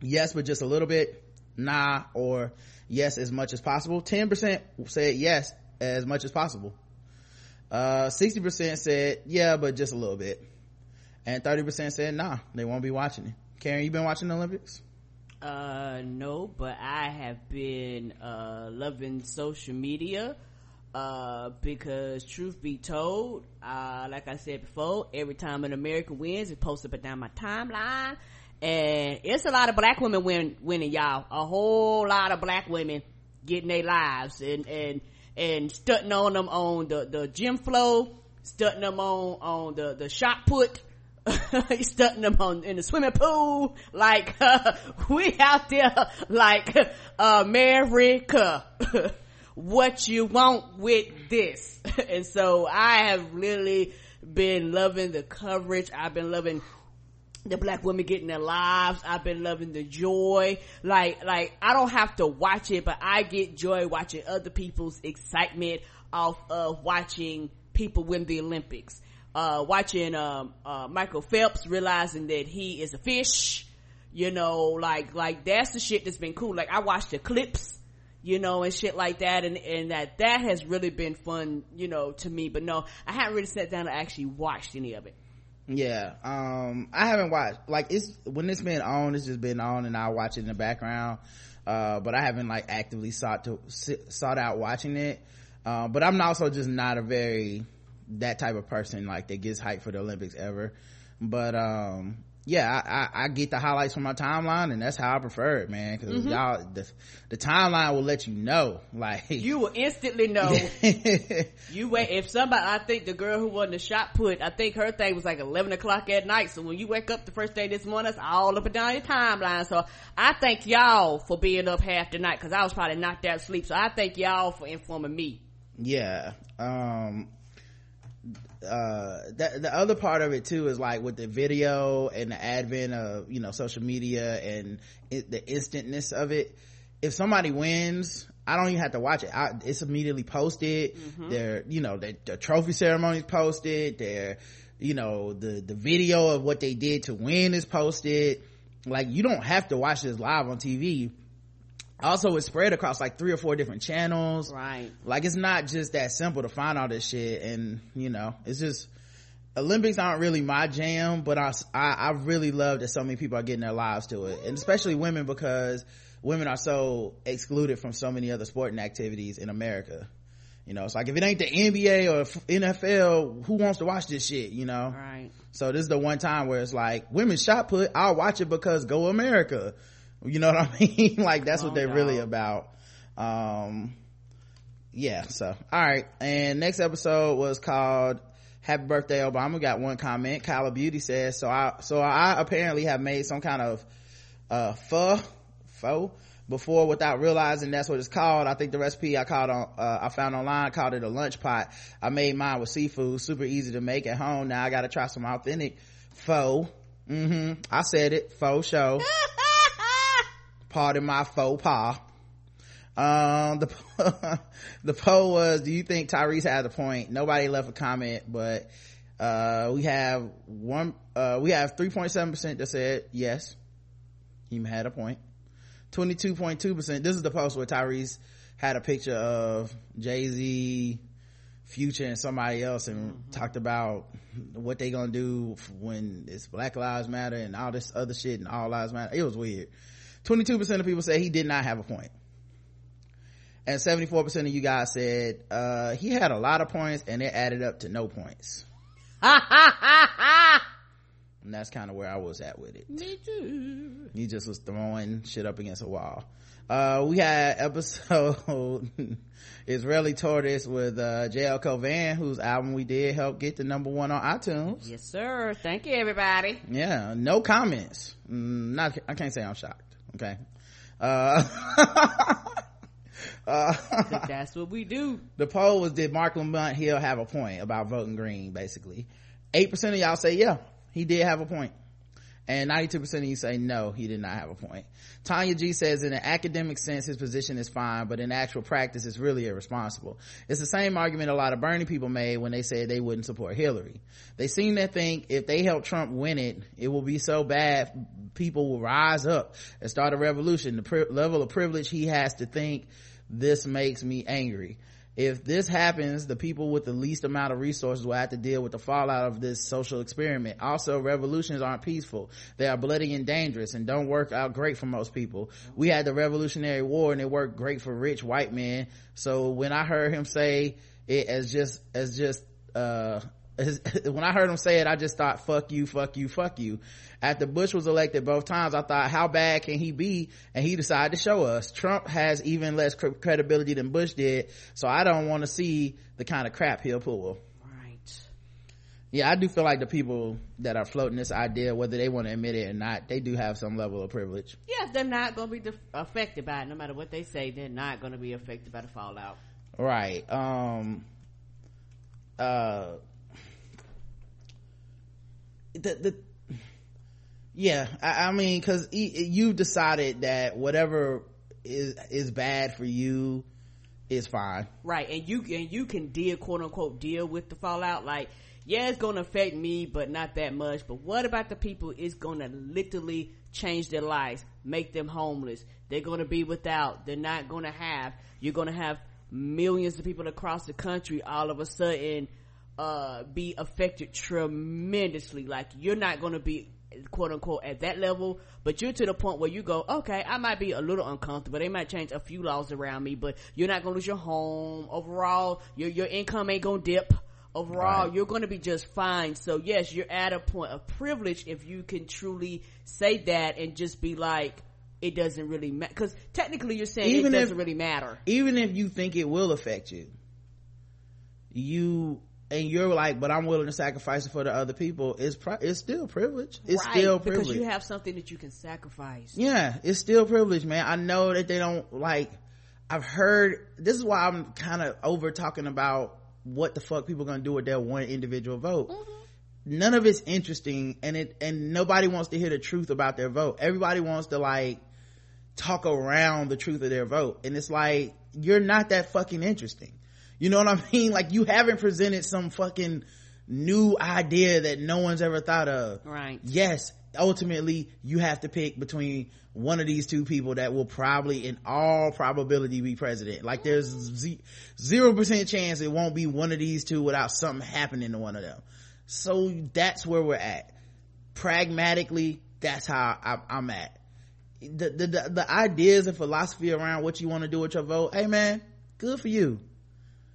Yes but just a little bit. Nah or yes as much as possible. 10% said yes as much as possible. Uh, 60% said yeah but just a little bit and 30% said nah they won't be watching it. Karen you been watching the olympics? Uh, no, but I have been uh, loving social media uh, because truth be told, uh, like I said before, every time an American wins, it's posted up down my timeline, and it's a lot of black women win, winning, y'all. A whole lot of black women getting their lives and and and stunting on them on the the gym floor, stunting them on on the the shot put [LAUGHS] He's stunting them on in the swimming pool. Like uh, [LAUGHS] we out there, like [LAUGHS] America. what you want with this? and so I have literally been loving the coverage. I've been loving the black women getting their lives. I've been loving the joy. Like, like, I don't have to watch it, but I get joy watching other people's excitement off of watching people win the Olympics uh, watching um, uh, Michael Phelps realizing that he is a fish, you know, like like that's the shit that's been cool. Like I watched the clips, you know, and shit like that, and and that that has really been fun, you know, to me. But no, I haven't really sat down and actually watched any of it. Yeah, um, I haven't watched like it's when it's been on, it's just been on, and I watch it in the background. Uh, but I haven't like actively sought to sought out watching it. Uh, but I'm also just not a very that type of person like that gets hyped for the olympics ever. But um yeah I, I, I get the highlights from my timeline and that's how i prefer it man because mm-hmm. y'all the, the timeline will let you know [LAUGHS] like you will instantly know. [LAUGHS] You wait if somebody i think the girl who won the shot put i think her thing was like 11 o'clock at night. So when you wake up the first day this morning it's all up and down your timeline. So i thank y'all for being up half the night because i was probably knocked out sleep so i thank y'all for informing me. Yeah um uh the, the other part of it too is like with the video and the advent of you know social media and it, the instantness of it. If somebody wins i don't even have to watch it. I, it's immediately posted. Mm-hmm. they're you know the, the trophy ceremony's posted. They're you know the the video of what they did to win is posted. Like you don't have to watch this live on tv also it's spread across like three or four different channels. Right. Like it's not just that simple to find all this shit and you know it's just olympics aren't really my jam but i i, I really love that so many people are getting their lives to it. And especially women because women are so excluded from so many other sporting activities in america. You know it's like if it ain't the nba or nfl who wants to watch this shit you know? Right. So this is the one time where it's like women shot put i'll watch it because go america you know what I [LAUGHS] mean? like that's what they're really about. Um, yeah. So, all right. And next episode was called Happy Birthday Obama. Got one comment. Kyla Beauty says, so I, so I apparently have made some kind of, uh, pho, pho before without realizing that's what it's called. I think the recipe I called on, uh, I found online called it a lunch pot. I made mine with seafood, super easy to make at home. Now I gotta try some authentic pho. Mm-hmm. I said it. Faux show. [LAUGHS] pardon my faux pas. Um the [LAUGHS] the poll was do you think tyrese had a point? Nobody left a comment but uh we have one uh we have 3.7 percent that said yes. He had a point. point 22.2 percent this is the post where tyrese had a picture of jay-z future and somebody else and mm-hmm. talked about what they gonna do when it's black lives matter and all this other shit and all lives matter. It was weird 22% of people said he did not have a point. And 74% of you guys said, uh, he had a lot of points and it added up to no points. [LAUGHS] and that's kind of where I was at with it. Me too. He just was throwing shit up against a wall. Uh, we had episode [LAUGHS] Israeli Tortoise with, uh, JL Cauvin, whose album we did help get the number one on iTunes. Yes, sir. Thank you, everybody. Yeah. No comments. Mm, not, I can't say I'm shocked okay. Uh, [LAUGHS] uh that's what we do. the poll was did mark lamont hill have a point about voting green basically? 8% of y'all say yeah he did have a point and 92% of you say no he did not have a point. Tanya g says in an academic sense his position is fine but in actual practice it's really irresponsible. It's the same argument a lot of bernie people made when they said they wouldn't support hillary. They seem to think if they help trump win it it will be so bad people will rise up and start a revolution. The pri- level of privilege he has to think this makes me angry if this happens the people with the least amount of resources will have to deal with the fallout of this social experiment. Also revolutions aren't peaceful. They are bloody and dangerous and don't work out great for most people. We had the revolutionary war and it worked great for rich white men. So when i heard him say it as just as just uh [LAUGHS] when I heard him say it, I just thought, fuck you, fuck you, fuck you. After Bush was elected both times, I thought, how bad can he be? And he decided to show us. Trump has even less credibility than Bush did, so I don't want to see the kind of crap he'll pull. Right. Yeah, I do feel like the people that are floating this idea, whether they want to admit it or not, they do have some level of privilege. Yeah, they're not going to be def- affected by it. No matter what they say, they're not going to be affected by the fallout. Right. Um, uh, the, the yeah i, I mean because you've decided that whatever is is bad for you is fine. Right and you and you can deal quote unquote deal with the fallout. Like yeah it's gonna affect me but not that much. But what about the people it's gonna literally change their lives make them homeless? They're gonna be without. They're not gonna have. You're gonna have millions of people across the country all of a sudden uh, be affected tremendously. Like you're not going to be quote unquote at that level, but you're to the point where you go, okay, I might be a little uncomfortable. They might change a few laws around me, but you're not going to lose your home. Overall, your, your income ain't going to dip. Overall, right. you're going to be just fine. So yes, you're at a point of privilege if you can truly say that and just be like, it doesn't really matter. Because technically you're saying even it doesn't if, really matter. Even if you think it will affect you, you and you're like, but I'm willing to sacrifice it for the other people. It's pri- it's still privilege. It's right, still privilege because you have something that you can sacrifice. Yeah, it's still privilege, man. I know that they don't like. I've heard this is why I'm kind of over talking about what the fuck people gonna do with their one individual vote. Mm-hmm. None of it's interesting, and it and nobody wants to hear the truth about their vote. Everybody wants to like talk around the truth of their vote, and it's like you're not that fucking interesting you know what I [LAUGHS] mean? Like you haven't presented some fucking new idea that no one's ever thought of. Right. Yes, ultimately you have to pick between one of these two people that will probably in all probability be president. Like there's zero percent chance it won't be one of these two without something happening to one of them. So that's where we're at. Pragmatically, that's how I, am at. The, the, the, the ideas and philosophy around what you want to do with your vote, hey man, good for you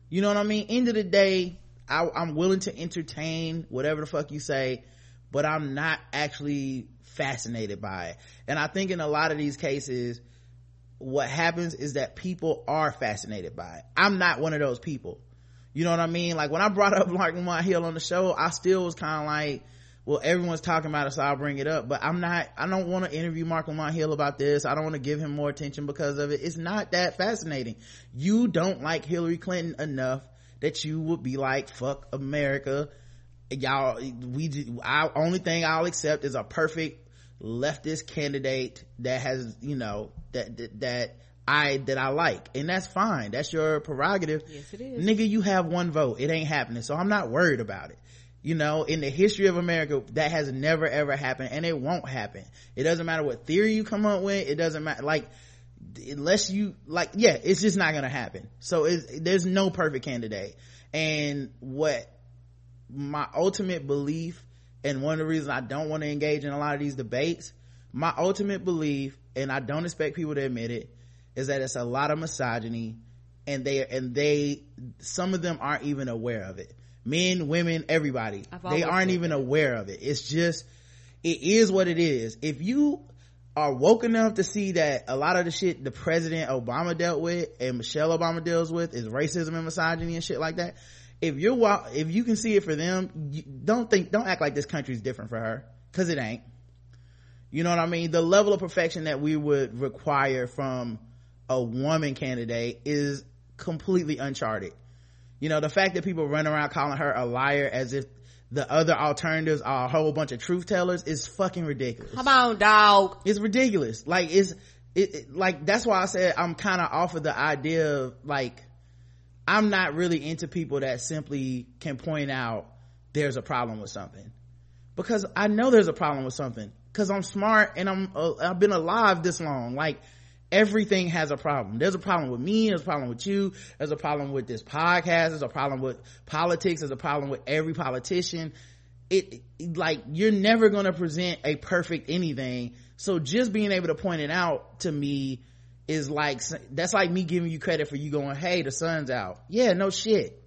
you know what I mean? End of the day, I, I'm willing to entertain whatever the fuck you say, but I'm not actually fascinated by it. And I think in a lot of these cases, what happens is that people are fascinated by it. I'm not one of those people. You know what I mean? Like when I brought up Mark Hill on the show, I still was kind of like, well, everyone's talking about it, so I'll bring it up. But I'm not, I don't want to interview Mark Lamont Hill about this. I don't want to give him more attention because of it. It's not that fascinating. You don't like Hillary Clinton enough that you would be like, fuck America. Y'all, we, our only thing I'll accept is a perfect leftist candidate that has, you know, that, that, that I that I like, and that's fine. That's your prerogative. Yes, it is. Nigga, you have one vote. It ain't happening, so I'm not worried about it you know in the history of america that has never ever happened and it won't happen. It doesn't matter what theory you come up with. It doesn't matter like unless you like yeah it's just not gonna happen. So there's no perfect candidate. And what my ultimate belief and one of the reasons i don't want to engage in a lot of these debates my ultimate belief and i don't expect people to admit it is that it's a lot of misogyny and they and they some of them aren't even aware of it men women everybody. They aren't even that. aware of it. It's just it is what it is. If you are woke enough to see that a lot of the shit the president obama dealt with and michelle obama deals with is racism and misogyny and shit like that if you're if you can see it for them don't think don't act like this country's different for her. Because it ain't. You know what i mean? The level of perfection that we would require from a woman candidate is completely uncharted you know the fact that people run around calling her a liar as if the other alternatives are a whole bunch of truth tellers is fucking ridiculous. Come on dog. It's ridiculous. Like it's it, it like that's why i said i'm kind of off of the idea of like i'm not really into people that simply can point out there's a problem with something. Because i know there's a problem with something. Because i'm smart and i'm uh, i've been alive this long. Like everything has a problem. There's a problem with me there's a problem with you there's a problem with this podcast there's a problem with politics there's a problem with every politician. It, it like you're never going to present a perfect anything. So just being able to point it out to me is like that's like me giving you credit for you going hey the sun's out. Yeah no shit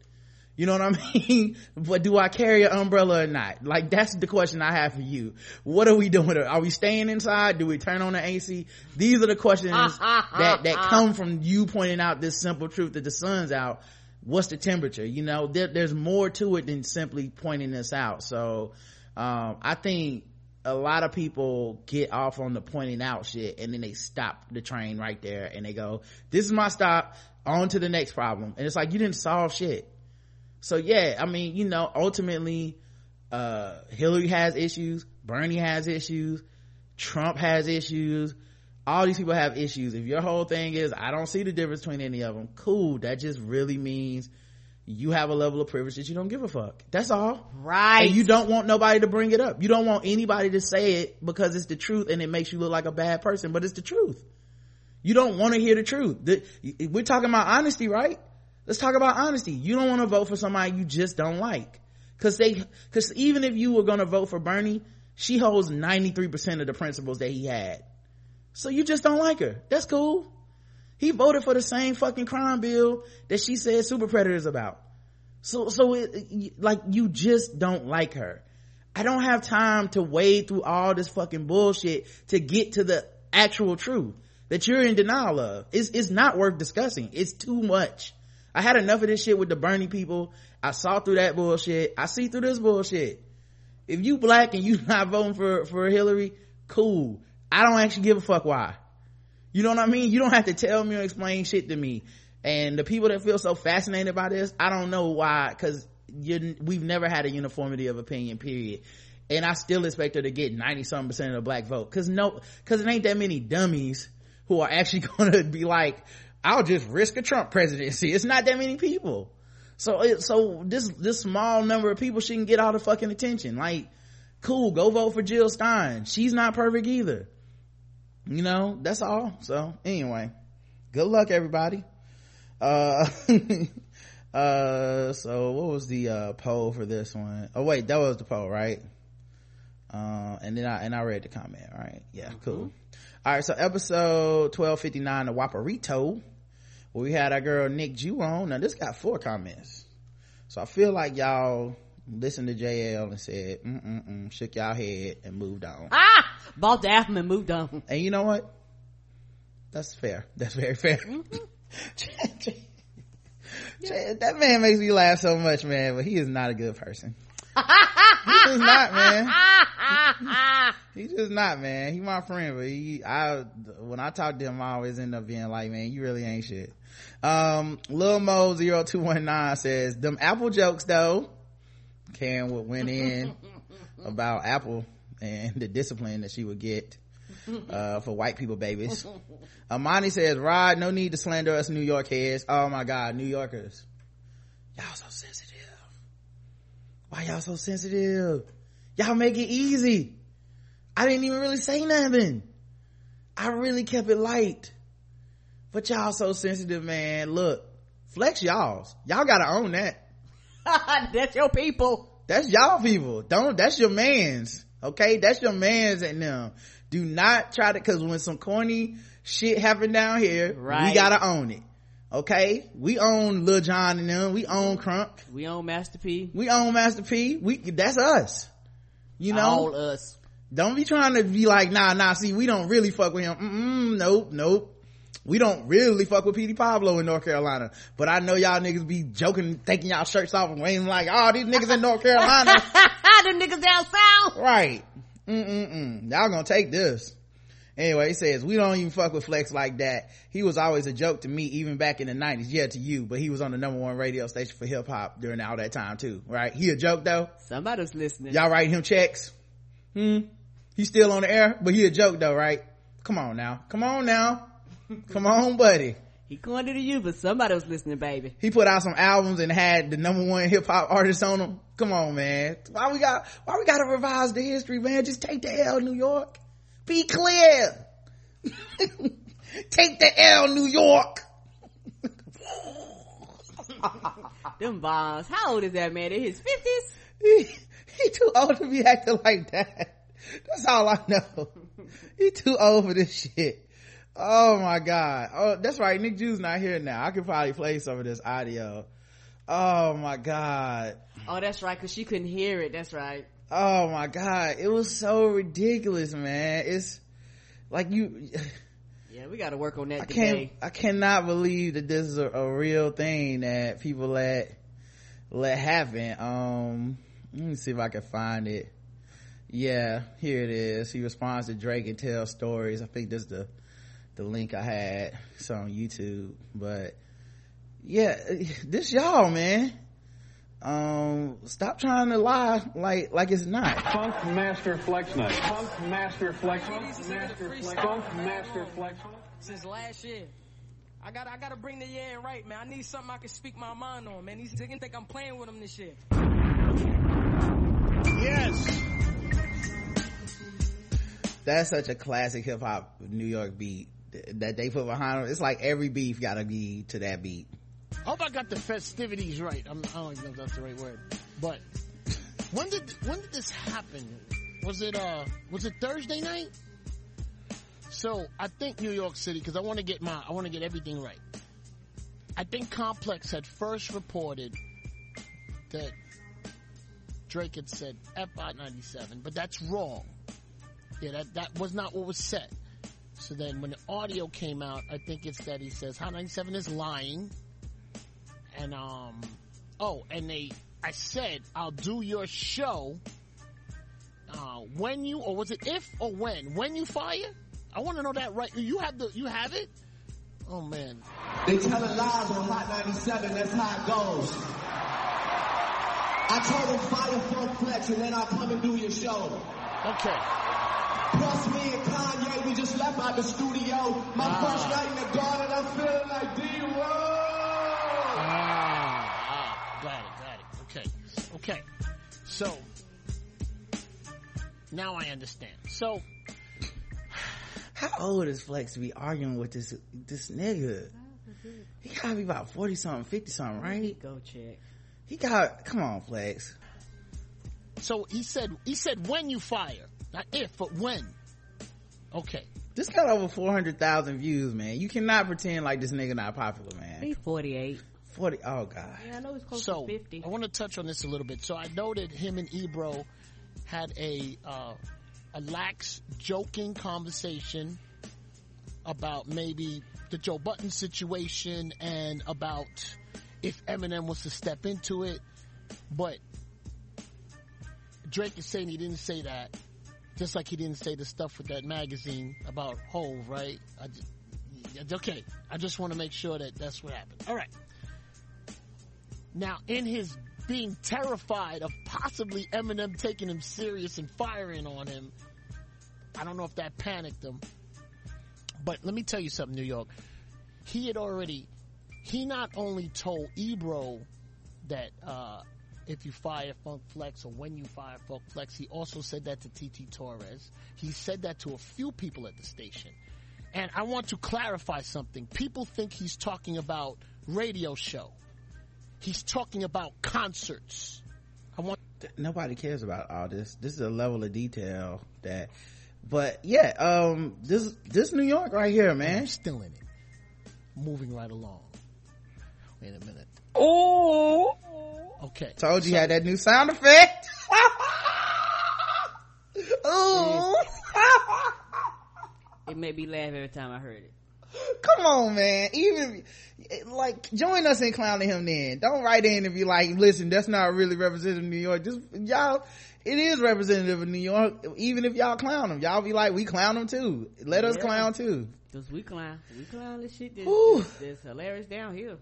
you know what I [LAUGHS] mean? but do I carry an umbrella or not? Like that's the question I have for you. What are we doing? Are we staying inside? Do we turn on the AC? These are the questions [LAUGHS] that, that come from you pointing out this simple truth that the sun's out. What's the temperature? You know, there, there's more to it than simply pointing this out. So, um, I think a lot of people get off on the pointing out shit and then they stop the train right there and they go, this is my stop on to the next problem. And it's like, you didn't solve shit so yeah i mean you know ultimately uh hillary has issues bernie has issues trump has issues. All these people have issues. If your whole thing is i don't see the difference between any of them cool. That just really means you have a level of privilege that you don't give a fuck. That's all. Right. and you don't want nobody to bring it up. You don't want anybody to say it because it's the truth and it makes you look like a bad person but it's the truth. You don't want to hear the truth. The, we're talking about honesty right let's talk about honesty. You don't want to vote for somebody you just don't like. Because they because even if you were going to vote for bernie she holds 93% of the principles that he had. So you just don't like her. That's cool. He voted for the same fucking crime bill that she said super predators about. So so it, like you just don't like her. I don't have time to wade through all this fucking bullshit to get to the actual truth that you're in denial of. It's, it's not worth discussing. It's too much I had enough of this shit with the Bernie people. I saw through that bullshit. I see through this bullshit. If you black and you [LAUGHS] not voting for, for Hillary, cool. I don't actually give a fuck why. You know what I mean? You don't have to tell me or explain shit to me. And the people that feel so fascinated by this, I don't know why, cause we've never had a uniformity of opinion, period. And I still expect her to get 90 something percent of the black vote. Cause no, cause it ain't that many dummies who are actually [LAUGHS] gonna be like, I'll just risk a Trump presidency. It's not that many people. So, so this, this small number of people shouldn't get all the fucking attention. Like, cool, go vote for Jill Stein. She's not perfect either. You know, that's all. So, anyway, good luck everybody. Uh, [LAUGHS] uh, so what was the, uh, poll for this one? Oh wait, that was the poll, right? Uh, and then I, and I read the comment, right? Yeah, mm-hmm. cool. All right, so episode 1259, the Whopperito where we had our girl Nick Jew on. Now this got four comments. So I feel like y'all listened to JL and said, mm-mm-mm, shook y'all head and moved on. Ah! Bought the album and moved on. And you know what? That's fair. That's very fair. Mm-hmm. [LAUGHS] that man makes me laugh so much, man, but he is not a good person. [LAUGHS] He's just not, man. [LAUGHS] He's just not, man. He my friend, but he, I, when I talk to him, I always end up being like, man, you really ain't shit. Um, Lil Mo 0219 says, them Apple jokes though, Karen went in [LAUGHS] about Apple and the discipline that she would get, uh, for white people babies. Amani says, Rod, no need to slander us New York heads. Oh my God, New Yorkers. Y'all so sensitive. Why y'all so sensitive? Y'all make it easy. I didn't even really say nothing. I really kept it light. But y'all so sensitive, man. Look, flex y'all's. Y'all gotta own that. [LAUGHS] that's your people. That's y'all people. Don't, that's your mans. Okay? That's your mans and them. Do not try to, cause when some corny shit happen down here, right. we gotta own it. Okay? We own Lil Jon and them. We own Crunk. We own Master P. We own Master P. We, that's us. You know? All us. Don't be trying to be like, nah, nah, see, we don't really fuck with him. Mm-mm, nope, nope we don't really fuck with Petey Pablo in North Carolina. But I know y'all niggas be joking, taking y'all shirts off and waiting like, oh, these niggas in North [LAUGHS] Carolina. Them niggas down south. Right. Mm-mm-mm. Y'all gonna take this. Anyway, he says, we don't even fuck with Flex like that. He was always a joke to me, even back in the 90s. Yeah, to you, but he was on the number one radio station for hip hop during all that time too, right? He a joke though? Somebody's listening. Y'all writing him checks? Hmm? He's still on the air, but he a joke though, right? Come on now. Come on now. Come on, [LAUGHS] buddy. He going to you, but somebody was listening, baby. He put out some albums and had the number one hip hop artist on them. Come on, man. Why we got, why we gotta revise the history, man? Just take the L, New York. Be clear. [LAUGHS] Take the L, New York. Them bombs. How old is that man? In his fifties? He, he too old to be acting like that. That's all I know. He too old for this shit. Oh my god. Oh, that's right. Nick Jew's not here now. I could probably play some of this audio. Oh my god. Oh, that's right. Cause she couldn't hear it. That's right. Oh my god. It was so ridiculous, man. It's like you, Yeah, we got to work on that I today. can't, I cannot believe that this is a, a real thing that people let, let happen. Um, let me see if I can find it. Yeah, here it is. He responds to Drake and tells stories. I think this is the, the link I had. It's on YouTube, but yeah, this y'all, man. Um, stop trying to lie like, like it's not. Funk Master Flex Night. Funk Master Flex. Funk Master Flex. Funk Master Flex. since last year. I got I gotta bring the year in right, man. I need something I can speak my mind on, man. These niggas think I'm playing with them this year. Yes. That's such a classic hip hop New York beat that they put behind them. It's like every beef gotta be to that beat. I hope I got the festivities right. I'm, I don't even know if that's the right word. But when did when did this happen? Was it uh was it Thursday night? So I think New York City because I want to get my I want to get everything right. I think Complex had first reported that Drake had said F ninety seven, but that's wrong. Yeah, that that was not what was said. So then when the audio came out, I think it's that he says Hot 97 is lying. And um oh, and they I said I'll do your show uh when you or was it if or when? When you fire? I want to know that right. You have the you have it? Oh man. They telling lies on Hot 97, that's how it goes. I told them fire Funk Flex and then I'll come and do your show. Okay. Plus me and Kanye, we just left out the studio. My Ah. first night in the garden, I'm feeling like D-Rose. Okay. So now I understand. So how old is Flex to be arguing with this this nigga? He gotta be about forty something, fifty something, right? Go check. He got come on, Flex. So he said he said when you fire. Not if, but when. Okay. This got over four hundred thousand views, man. You cannot pretend like this nigga not popular, man. He's forty eight. 40. Oh, God. Yeah, I know he's close so, to 50. I want to touch on this a little bit. So I know that him and Ebro had a, uh, a lax, joking conversation about maybe the Joe Budden situation and about if Eminem was to step into it. But Drake is saying he didn't say that. Just like he didn't say the stuff with that magazine about Hove, right? I just, okay, I just want to make sure that that's what happened. All right. Now, in his being terrified of possibly Eminem taking him serious and firing on him, I don't know if that panicked him. But let me tell you something, New York. He had already, he not only told Ebro that, uh, if you fire Funk Flex or when you fire Funk Flex, he also said that to TT Torrez. He said that to a few people at the station. And I want to clarify something. People think he's talking about radio show. He's talking about concerts. I want Nobody cares about all this. This is a level of detail that. But yeah, um, this this New York right here, I'm man. still in it. Moving right along. Wait a minute. Oh, Okay. Told you had that new sound effect. [LAUGHS] Ooh. It made me laugh every time I heard it. Come on, man. Even like join us in clowning him. Then don't write in and be like, "Listen, that's not really representative of New York." Just y'all, it is representative of New York. Even if y'all clown him, y'all be like, "We clown him too. Let us Yeah. clown too." Cause we clown, we clown this shit. This, this, this hilarious down here.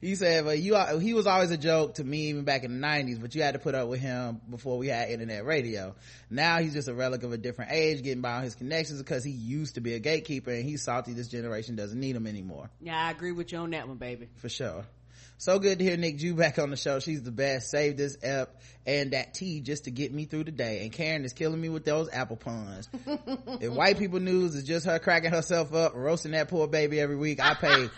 He said, "But you, he was always a joke to me even back in the '90s. But you had to put up with him before we had internet radio. Now he's just a relic of a different age, getting by on his connections because he used to be a gatekeeper, and he's salty. This generation doesn't need him anymore, Yeah, I agree with you on that one, baby. for sure." So good to hear Nick Jew back on the show. She's the best. Save this ep and that tea just to get me through the day. And Karen is killing me with those apple puns. [LAUGHS] if white people news is just her cracking herself up, roasting that poor baby every week, I pay,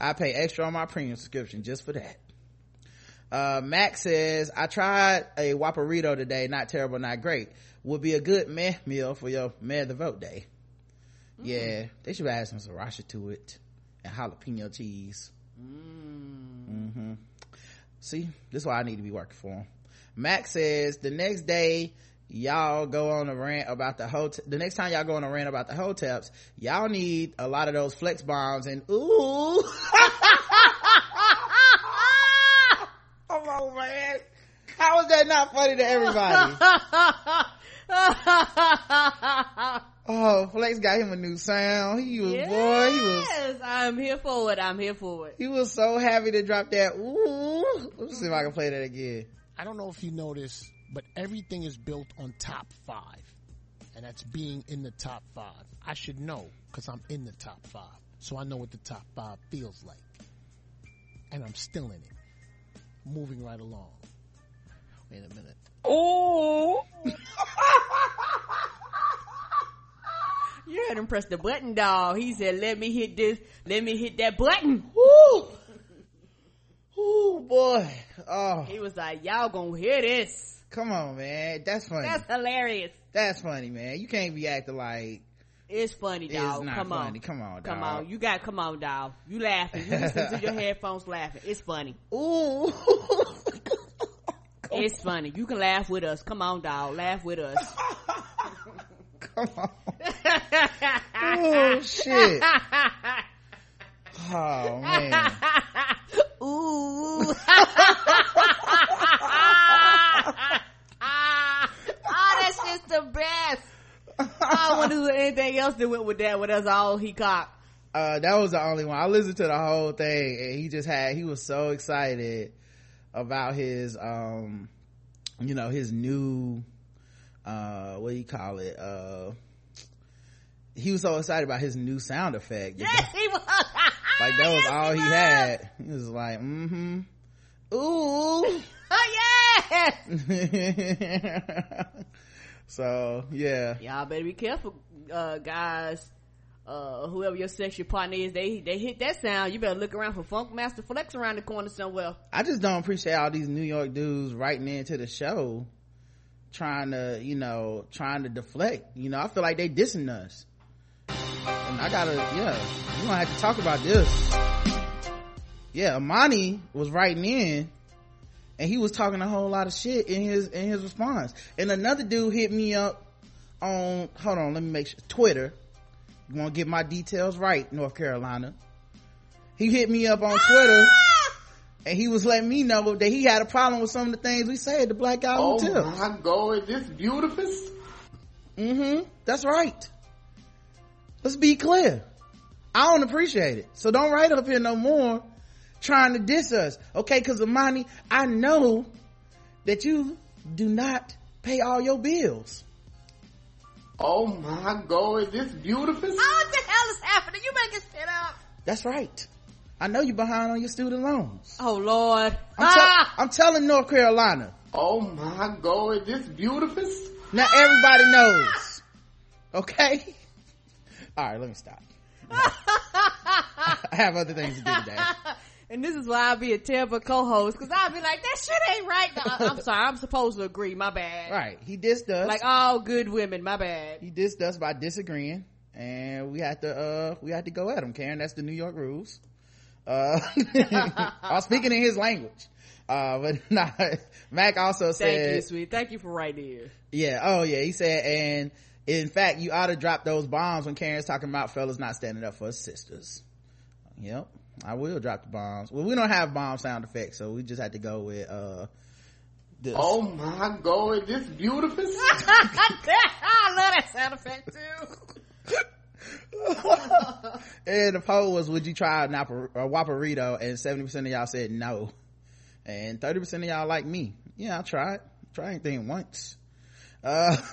I pay extra on my premium subscription just for that. Uh, Max says, I tried a Whopperito today. Not terrible, not great. Would be a good meh meal for your meh the vote day. Yeah, they should add some sriracha to it and jalapeno cheese. Mm-hmm. See, this is why I need to be working for him. Max says the next day y'all go on a rant about the hotel. The next time y'all go on a rant about the hotels, y'all need a lot of those flex bombs and ooh. [LAUGHS] Come on, man. How is that not funny to everybody? [LAUGHS] oh, Flex got him a new sound. He was yes, boy, he was I'm here for it. I'm here for it. he was so happy to drop that ooh. Let's see if I can play that again. I don't know if you noticed, but everything is built on top five. And that's being in the top five. I should know because I'm in the top five. So I know what the top five feels like. And I'm still in it. Moving right along. Wait a minute. Oh. [LAUGHS] you had him press the button, dog. He said, let me hit this, let me hit that button. Woo! Ooh, boy. Oh, He was like, y'all gonna hear this. Come on, man. That's funny. That's hilarious. That's funny, man. You can't be acting like It's funny, it's dog. not come funny. on. Come on, Come on. You got, come on, dog. You laughing. You listen to your [LAUGHS] headphones laughing. It's funny. Ooh. [LAUGHS] It's funny. You can laugh with us. Come on, dog. Laugh with us. come on. [LAUGHS] oh, shit. Oh, man. Ooh. oh, that's just the best. I wonder if anything else that went with that, but that's all he caught. Uh, that was the only one. I listened to the whole thing and he just had, he was so excited about his, um, you know, his new, uh, what do you call it? Uh, he was so excited about his new sound effect. Yes, he was. [LAUGHS] Like that was Yes, all he was. had. He was like, mm-hmm. Ooh. Oh, [LAUGHS] yes. [LAUGHS] so yeah. Y'all better be careful, uh, guys. Uh, whoever your sexual partner is, they they hit that sound. You better look around for Funk Master Flex around the corner somewhere. I just don't appreciate all these New York dudes writing into the show trying to, you know, trying to deflect. You know, I feel like they dissing us. And I gotta, yeah, we gonna have to talk about this. Yeah, Amani was writing in and he was talking a whole lot of shit in his, in his response. And another dude hit me up on, hold on, let me make sure, Twitter. You wanna get my details right, North Carolina. He hit me up on Twitter and he was letting me know that he had a problem with some of the things we say at the Black Guy Oh Hotel. my God, this beautiful. Mm-hmm. That's right. Let's be clear. I don't appreciate it. So don't write up here no more trying to diss us. Okay, cause Amani, I know that you do not pay all your bills. Oh my God, this beautiful. Oh, what the hell is happening? You making shit up? That's right. I know you're behind on your student loans. Oh Lord. I'm, tell- ah! I'm telling North Carolina. Oh my God, this beautiful. Now everybody knows. Okay? Alright, let me stop. [LAUGHS] [LAUGHS] I have other things to do today. [LAUGHS] And this is why I'll be a terrible co-host because I'll be like, that shit ain't right. No, I'm [LAUGHS] sorry. I'm supposed to agree. My bad. Right. He dissed us. Like all good women. My bad. he dissed us by disagreeing. And we had to, uh, we had to go at him, Karen. That's the New York rules. Uh, [LAUGHS] I was speaking in his language. Uh, but [LAUGHS] nah, Mac also Thank said, you, sweet. Thank you for writing here. yeah, oh yeah, he said, and in fact, you ought to drop those bombs when Karen's talking about fellas not standing up for his sisters. Yep, I will drop the bombs. Well, we don't have bomb sound effects, so we just had to go with, uh, this. Oh my God, this beautiful. [LAUGHS] I love that sound effect too. and the poll was, would you try a, Whopperito? And 70% of y'all said no. And 30% of y'all like me. Yeah, I'll try it. Try anything once. Uh, [LAUGHS]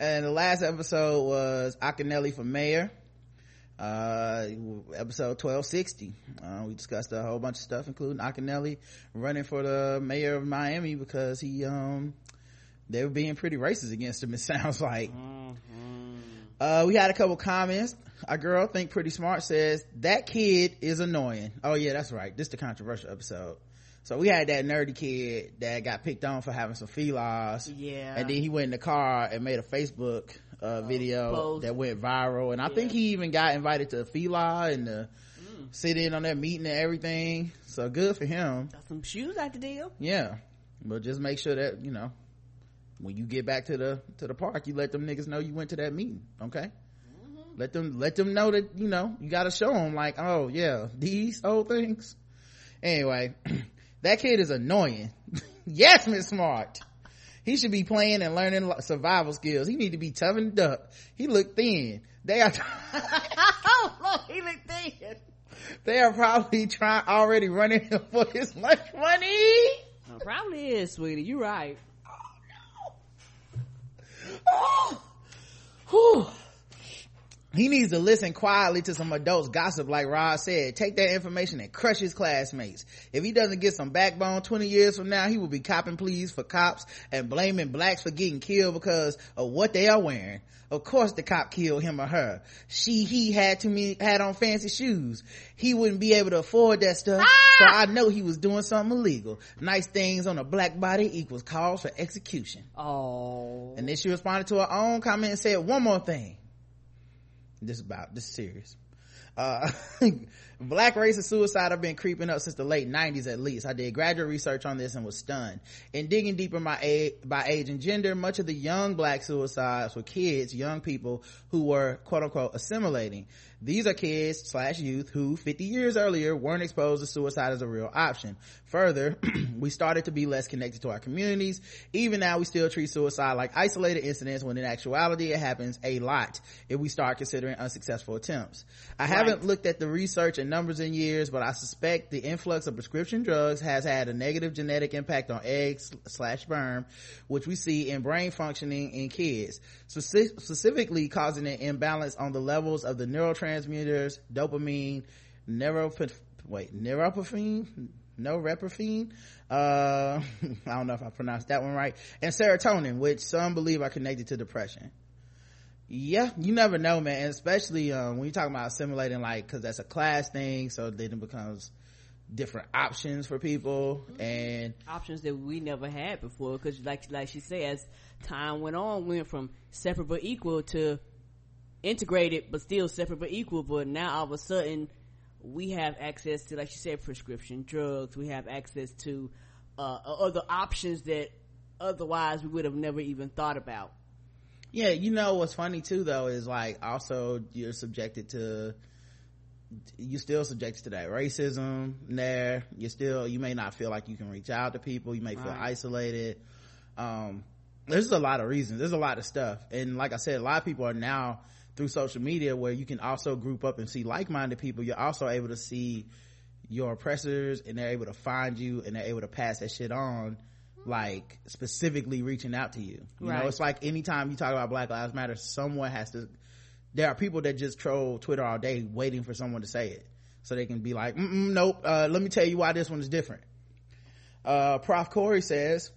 and the last episode was Akinelli for mayor. Uh episode 1260 uh, we discussed a whole bunch of stuff including Akinelli running for the mayor of Miami because he um they were being pretty racist against him [LAUGHS] it sounds like. Uh we had a couple comments. A girl think pretty smart says that kid is annoying. Oh yeah that's right. This is the controversial episode. So we had that nerdy kid that got picked on for having some felines Yeah. and then he went in the car and made a facebook uh, video post. that went viral. And i think he even got invited to fila and to sit in on that meeting and everything. So good for him. Got some shoes out the deal. yeah. But just make sure that you know when you get back to the to the park you let them niggas know you went to that meeting okay? Let them let them know that you know you gotta show them like oh yeah these old things. Anyway [CLEARS THROAT] that kid is annoying. [LAUGHS] Yes miss smart he should be playing and learning survival skills he need to be toughened up he look thin they are oh, [LAUGHS] [LAUGHS] look, he looked thin. they are probably trying already running [LAUGHS] for his lunch money Oh, probably is, sweetie. You right. Oh, oh Whew. He needs to listen quietly to some adults gossip like Rod said. Take that information and crush his classmates. If he doesn't get some backbone 20 years from now, he will be copping pleas for cops and blaming blacks for getting killed because of what they are wearing. Of course the cop killed him or her. She, he had too many, had on fancy shoes. He wouldn't be able to afford that stuff. So ah! I know he was doing something illegal. Nice things on a black body equals cause for execution. Oh. And then she responded to her own comment and said, one more thing. This about, this is serious. Uh, [LAUGHS] black racist suicide have been creeping up since the late 90s at least. I did graduate research on this and was stunned. In digging deeper my age, by age and gender, much of the young black suicides were kids, young people who were quote unquote assimilating. These are kids slash youth who 50 years earlier weren't exposed to suicide as a real option. Further, [CLEARS THROAT] we started to be less connected to our communities. Even now we still treat suicide like isolated incidents when in actuality it happens a lot if we start considering unsuccessful attempts. I haven't looked at the research and numbers in years, but I suspect the influx of prescription drugs has had a negative genetic impact on eggs slash sperm, which we see in brain functioning in kids, Speci- specifically causing an imbalance on the levels of the neurotransmitters, dopamine, neuroph- wait, neuropafine, norepinephrine, uh, [LAUGHS] I don't know if I pronounced that one right, and serotonin, which some believe are connected to depression yeah you never know man and especially um, when you talk about assimilating like because that's a class thing so then it becomes different options for people and Options that we never had before, because like like she said, as time went on, we went from separate but equal to integrated but still separate but equal. But now all of a sudden, we have access to, like she said, prescription drugs. We have access to uh, other options that otherwise we would have never even thought about. Yeah you know what's funny too though is like also you're subjected to you still subjected to that racism there. You still you may not feel like you can reach out to people. You may feel Right. isolated. Um there's a lot of reasons. There's a lot of stuff. And like i said a lot of people are now through social media where you can also group up and see like-minded people. You're also able to see your oppressors and they're able to find you and they're able to pass that shit on like specifically reaching out to you. You Right. know it's like anytime you talk about black lives matter someone has to there are people that just troll twitter all day waiting for someone to say it. So they can be like nope uh, let me tell you why this one is different. Uh prof. Corey says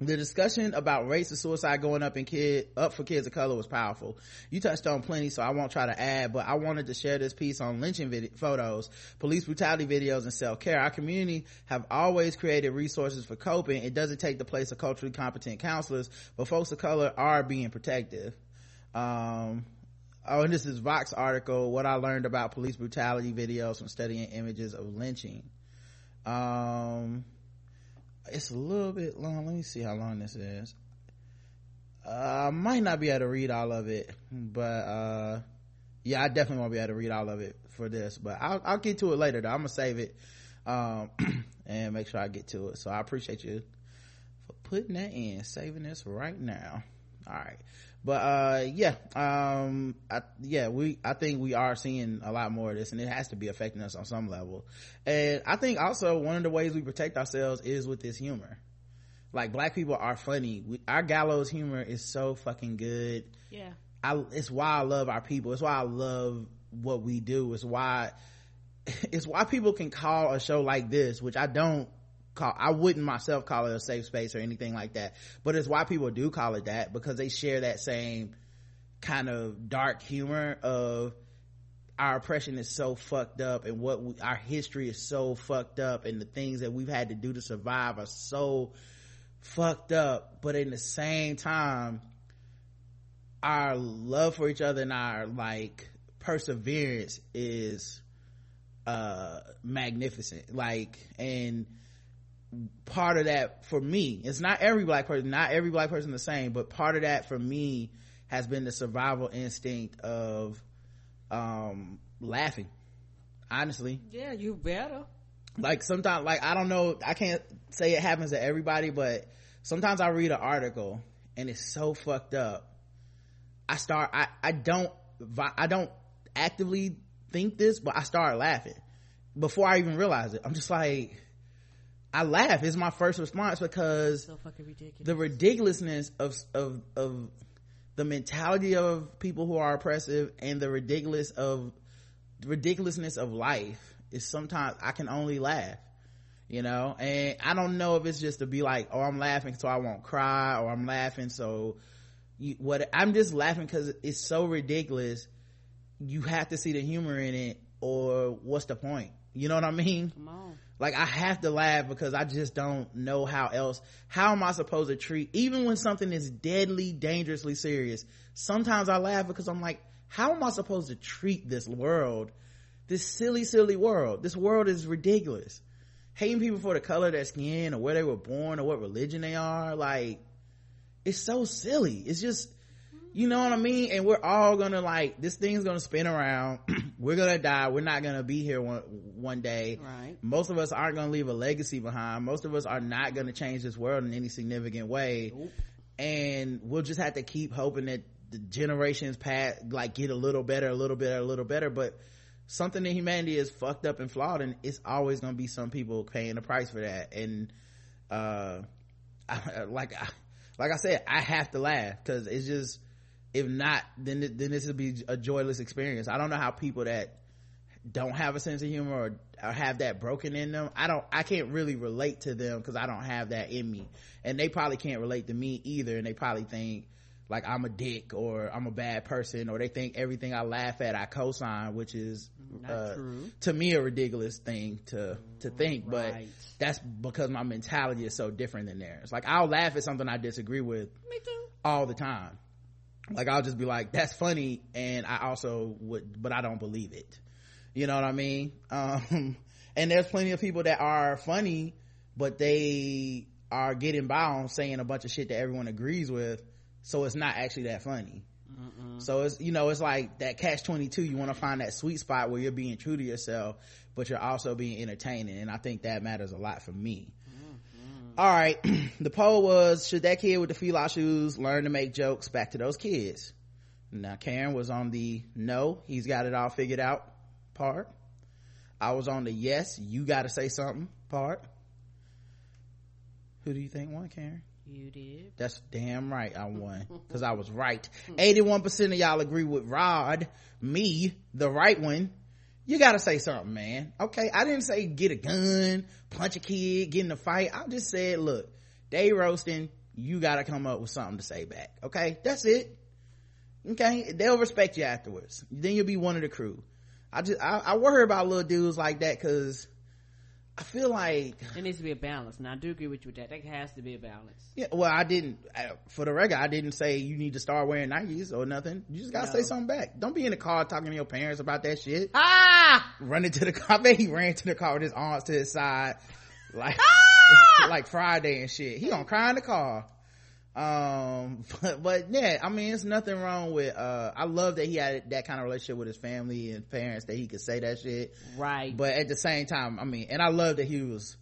the discussion about race and suicide going up in kid up for kids of color was powerful. You touched on plenty, so I won't try to add, but I wanted to share this piece on lynching photos, police brutality videos, and self care. Our community have always created resources for coping. It doesn't take the place of culturally competent counselors, but folks of color are being protective. Um, oh, and this is Vox article, what I learned about police brutality videos from studying images of lynching. Um, it's a little bit long. Let me see how long this is. Uh, I might not be able to read all of it, but, uh, yeah, I definitely won't be able to read all of it for this, but I'll, I'll get to it later though. I'm gonna save it, um, [CLEARS THROAT] and make sure I get to it. So I appreciate you for putting that in, saving this right now. All right. But, uh, yeah, um, I, yeah, we, I think we are seeing a lot more of this and it has to be affecting us on some level. And I think also one of the ways we protect ourselves is with this humor. Like black people are funny. We, our gallows humor is so fucking good. Yeah. I, it's why I love our people. It's why I love what we do it's why [LAUGHS] it's why people can call a show like this which i don't call i wouldn't myself call it a safe space or anything like that. But it's why people do call it that because they share that same kind of dark humor of our oppression is so fucked up and what we, our history is so fucked up and the things that we've had to do to survive are so fucked up. But in the same time our love for each other and our like perseverance is uh magnificent. Like and part of that for me. It's not every black person not every black person the same but part of that for me has been the survival instinct of um laughing honestly. Yeah, you better. like sometimes like i don't know i can't say it happens to everybody but sometimes i read an article and it's so fucked up. I start i i don't i don't actively think this but i start laughing before i even realize it. I'm just like i laugh it's my first response because So ridiculous. the ridiculousness of of of the mentality of people who are oppressive and the ridiculous of ridiculousness of life is sometimes I can only laugh, you know, and I don't know if it's just to be like, oh, I'm laughing so I won't cry, or I'm laughing so you, what I'm just laughing because it's so ridiculous. You have to see the humor in it, or what's the point? You know what I mean? Come on. Like i have to laugh because i just don't know how else how am i supposed to treat even when something is deadly dangerously serious sometimes i laugh because i'm like how am i supposed to treat this world this silly silly world? This world is ridiculous. Hating people for the color of their skin or where they were born or what religion they are like it's so silly. It's just you know what I mean? And we're all gonna like, this thing's gonna spin around. [CLEARS THROAT] we're gonna die. We're not gonna be here one, one day. Right. Most of us aren't gonna leave a legacy behind. Most of us are not gonna change this world in any significant way. And we'll just have to keep hoping that the generations past, like get a little better, a little better, a little better. But something in humanity is fucked up and flawed and it's always gonna be some people paying the price for that. And, uh, I, [LAUGHS] like, I, like I said, I have to laugh because it's just, if not then then this will be a joyless experience. I don't know how people that don't have a sense of humor or, or have that broken in them i don't i can't really relate to them because i don't have that in me. And they probably can't relate to me either and they probably think like i'm a dick or i'm a bad person or they think everything i laugh at i co-sign which is uh, to me a ridiculous thing to to think but that's because my mentality is so different than theirs. Like i'll laugh at something i disagree with Me too. all the time like i'll just be like that's funny and i also would but i don't believe it. You know what i mean? [LAUGHS] Um and there's plenty of people that are funny but they are getting by on saying a bunch of shit that everyone agrees with so it's not actually that funny. So it's you know it's like that catch 22 you want to find that sweet spot where you're being true to yourself but you're also being entertaining and i think that matters a lot for me all right [CLEARS THROAT] the poll was should that kid with the fila shoes learn to make jokes back to those kids now karen was on the no he's got it all figured out part i was on the yes you gotta say something part who do you think won karen You did. that's damn right I won. [LAUGHS] Cause I was right. 81% of y'all agree with Rod, me, the right one. You gotta say something, man. Okay, I didn't say get a gun, punch a kid, get in a fight. I just said, look, they roasting, you gotta come up with something to say back. Okay, that's it. Okay, they'll respect you afterwards. Then you'll be one of the crew. I just, I, I worry about little dudes like that cause I feel like There needs to be a balance. Now, I do agree with you with that. There has to be a balance. Yeah, well, I didn't. I, for the record, I didn't say you need to start wearing Nikes or nothing. You just gotta No. say something back. Don't be in the car talking to your parents about that shit. Ah! Running to the car. [LAUGHS] I bet he ran to the car with his arms to his side, like [LAUGHS] like Friday and shit. He gonna cry in the car. Um, [LAUGHS] but, but yeah, I mean, it's nothing wrong with. uh I love that he had that kind of relationship with his family and parents that he could say that shit Right. but at the same time i mean and i love that he was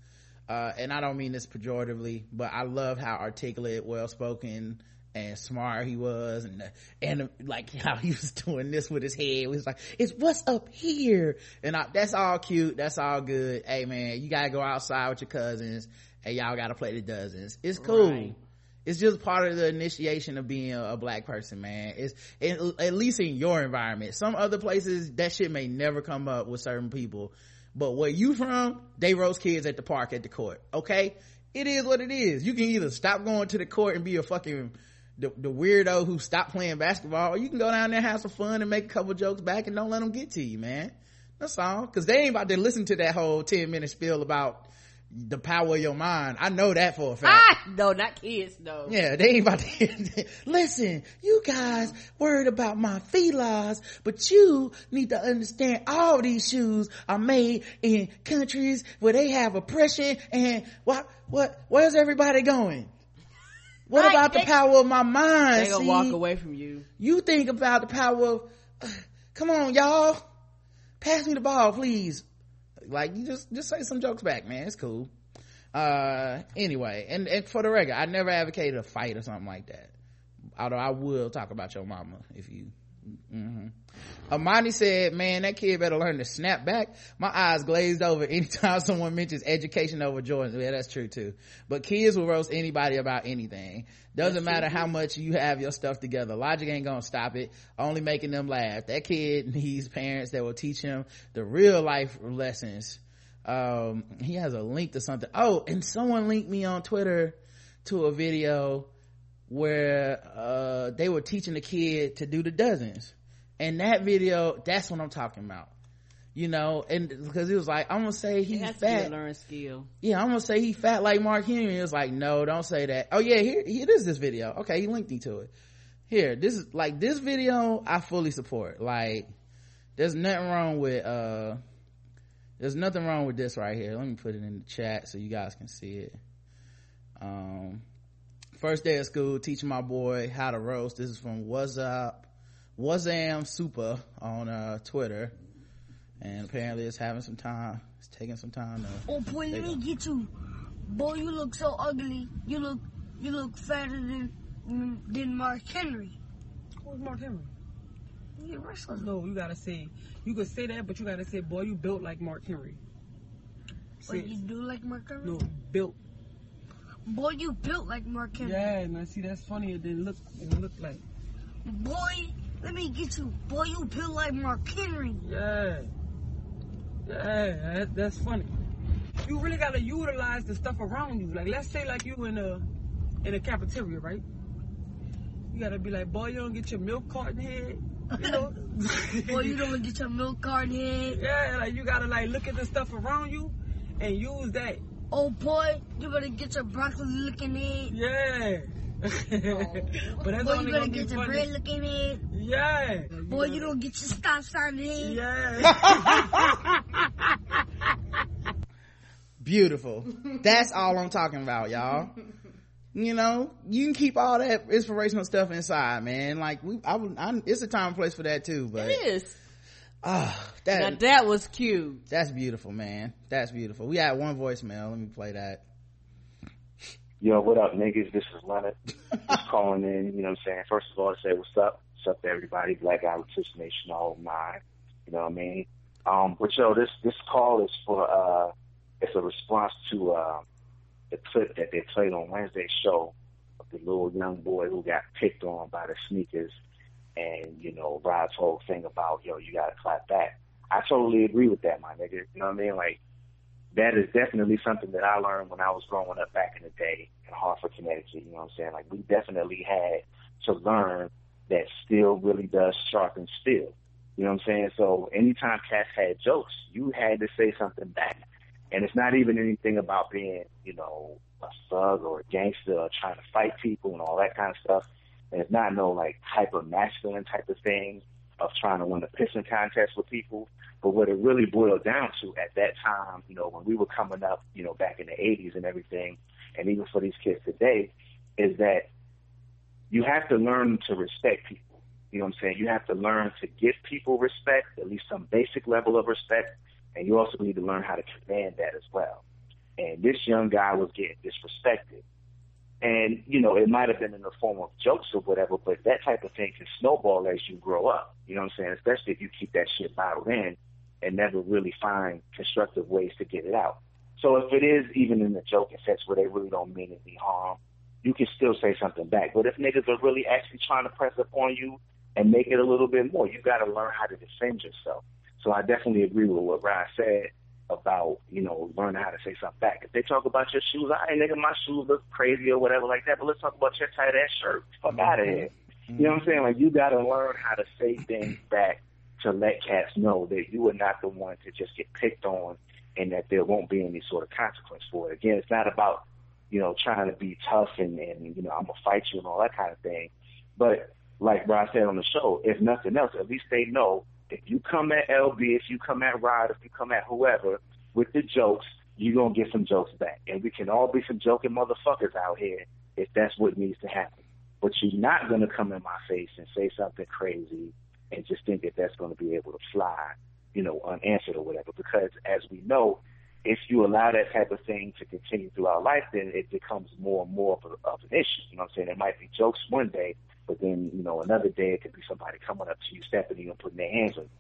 uh and i don't mean this pejoratively but i love how articulate well spoken and smart he was and and like [LAUGHS] how he was doing this with his head he was like it's what's up here and I, that's all cute that's all good hey man you gotta go outside with your cousins and y'all gotta play the dozens it's cool Right. It's just part of the initiation of being a, a black person man. It's it, at least in your environment. Some other places that shit may never come up with certain people. But where you from they roast kids at the park at the court. Okay? It is what it is. You can either stop going to the court and be a fucking the, the weirdo who stopped playing basketball or you can go down there have some fun and make a couple jokes back and don't let them get to you man. That's all. Because they ain't about to listen to that whole 10 minute spiel about the power of your mind. I know that for a fact. Ah, no, not kids, no. Yeah, they ain't about to [LAUGHS] listen. You guys worried about my felines, but you need to understand all these shoes are made in countries where they have oppression and what, what, where's everybody going? What Right, about they- the power of my mind? They gonna see? walk away from you. You think about the power of, [SIGHS] come on, y'all. Pass me the ball, please. Like, you just, just say some jokes back, man. It's cool. Uh, anyway, and, and for the record, I never advocated a fight or something like that. Although I will talk about your mama if you, mm-hmm. Amani said, man, that kid better learn to snap back. My eyes glazed over [LAUGHS] anytime someone mentions education over Jordan. Yeah, that's true too. But kids will roast anybody about anything. Doesn't matter how much you have your stuff together. Logic ain't gonna stop it. Only making them laugh. That kid [LAUGHS] needs parents that will teach him the real life lessons. Um, he has a link to something. Oh, and someone linked me on Twitter to a video where, uh, they were teaching the kid to do the dozens. And that video that's what i'm talking about. You know and because it was like i'm gonna say he's has to be a fat. learn skill. yeah i'm gonna say he fat like mark henry. It's like no don't say that. Oh yeah here, here it is this video. Okay he linked me to it. Here this is like this video i fully support. Like there's nothing wrong with uh there's nothing wrong with this right here. Let me put it in the chat so you guys can see it. Um first day of school teaching my boy how to roast this is from what's up Wazam Super on uh, Twitter, and apparently it's having some time. It's taking some time to. Oh boy, let you me get you. Boy, you look so ugly. You look, you look fatter than than Mark Henry. Who's Mark Henry? You wrestler. No, you gotta say. You could say that, but you gotta say, boy, you built like Mark Henry. Say, But you do like Mark Henry. no, built. Boy, you built like Mark Henry. Yeah, I See, that's funny. It didn't look. It didn't look like. Boy, let me get you. Boy, you built like Mark Henry. Yeah. Yeah, that, that's funny. You really gotta utilize the stuff around you. Like, let's say, like you in a in a cafeteria, right? You gotta be like, boy, you don't get your milk carton head. You know? [LAUGHS] Boy, you don't get your milk card head. yeah, like you gotta like look at the stuff around you and use that. Oh boy, you better get your broccoli looking head. Yeah. Oh. [LAUGHS] but that's Boy, only you better gonna get your funny. bread looking head. Yeah. Boy, you don't get your stop sign head. Yeah. [LAUGHS] Beautiful. That's all I'm talking about, y'all. You know, you can keep all that inspirational stuff inside, man. Like we, I, would- I it's a time and place for that too. But It is. Ah, Now that that was cute. that's beautiful, man. That's beautiful. We had one voicemail. Let me play that. Yo, what up, niggas? This is Leonard. Just [LAUGHS] calling in, you know what I'm saying? First of all, to say what's up. What's up to everybody? Black Guy Tips Nation, all nine. You know what I mean? Um, but yo, this, this call is for, uh, it's a response to, uh, the clip that they played on Wednesday's show of the little young boy who got picked on by the sneakers and, you know, Rod's whole thing about, yo, you gotta clap back. I totally agree with that, my nigga. You know what I mean? Like, that is definitely something that I learned when I was growing up back in the day in Hartford, Connecticut. You know what I'm saying? Like we definitely had to learn that steel really does sharpen steel. You know what I'm saying? So anytime cats had jokes, you had to say something back. And it's not even anything about being, you know, a thug or a gangster or trying to fight people and all that kind of stuff. It's not no like hyper masculine type of thing of trying to win a pissing contest with people. But what it really boiled down to at that time, you know, when we were coming up, you know, back in the 80s and everything, and even for these kids today, is that you have to learn to respect people. You know what I'm saying? You have to learn to give people respect, at least some basic level of respect, and you also need to learn how to command that as well. And this young guy was getting disrespected. And, you know, it might have been in the form of jokes or whatever, but that type of thing can snowball as you grow up. You know what I'm saying? Especially if you keep that shit bottled in and never really find constructive ways to get it out. So if it is even in the joking sense where they really don't mean any harm, you can still say something back. But if niggas are really actually trying to press up on you and make it a little bit more, you got to learn how to defend yourself. So I definitely agree with what Ryan said about, you know, learning how to say something back. If they talk about your shoes, I ain't nigga, my shoes look crazy or whatever like that, but let's talk about your tight ass shirt. Fuck mm-hmm. out of here. You know what I'm saying? Like you gotta learn how to say things [CLEARS THROAT] back to let cats know that you are not the one to just get picked on and that there won't be any sort of consequence for it. Again, it's not about, you know, trying to be tough and, and you know, I'm gonna fight you and all that kind of thing. But like Rod said on the show, if nothing else, at least they know if you come at LB, if you come at Rod, if you come at whoever with the jokes, you're gonna get some jokes back. And we can all be some joking motherfuckers out here if that's what needs to happen. But you're not gonna come in my face and say something crazy and just think that that's gonna be able to fly, you know, unanswered or whatever. Because as we know, if you allow that type of thing to continue throughout life, then it becomes more and more of, a, of an issue. You know what I'm saying? It might be jokes one day, but then, you know, another day it could be somebody coming up to you, stepping you and putting their hands on you.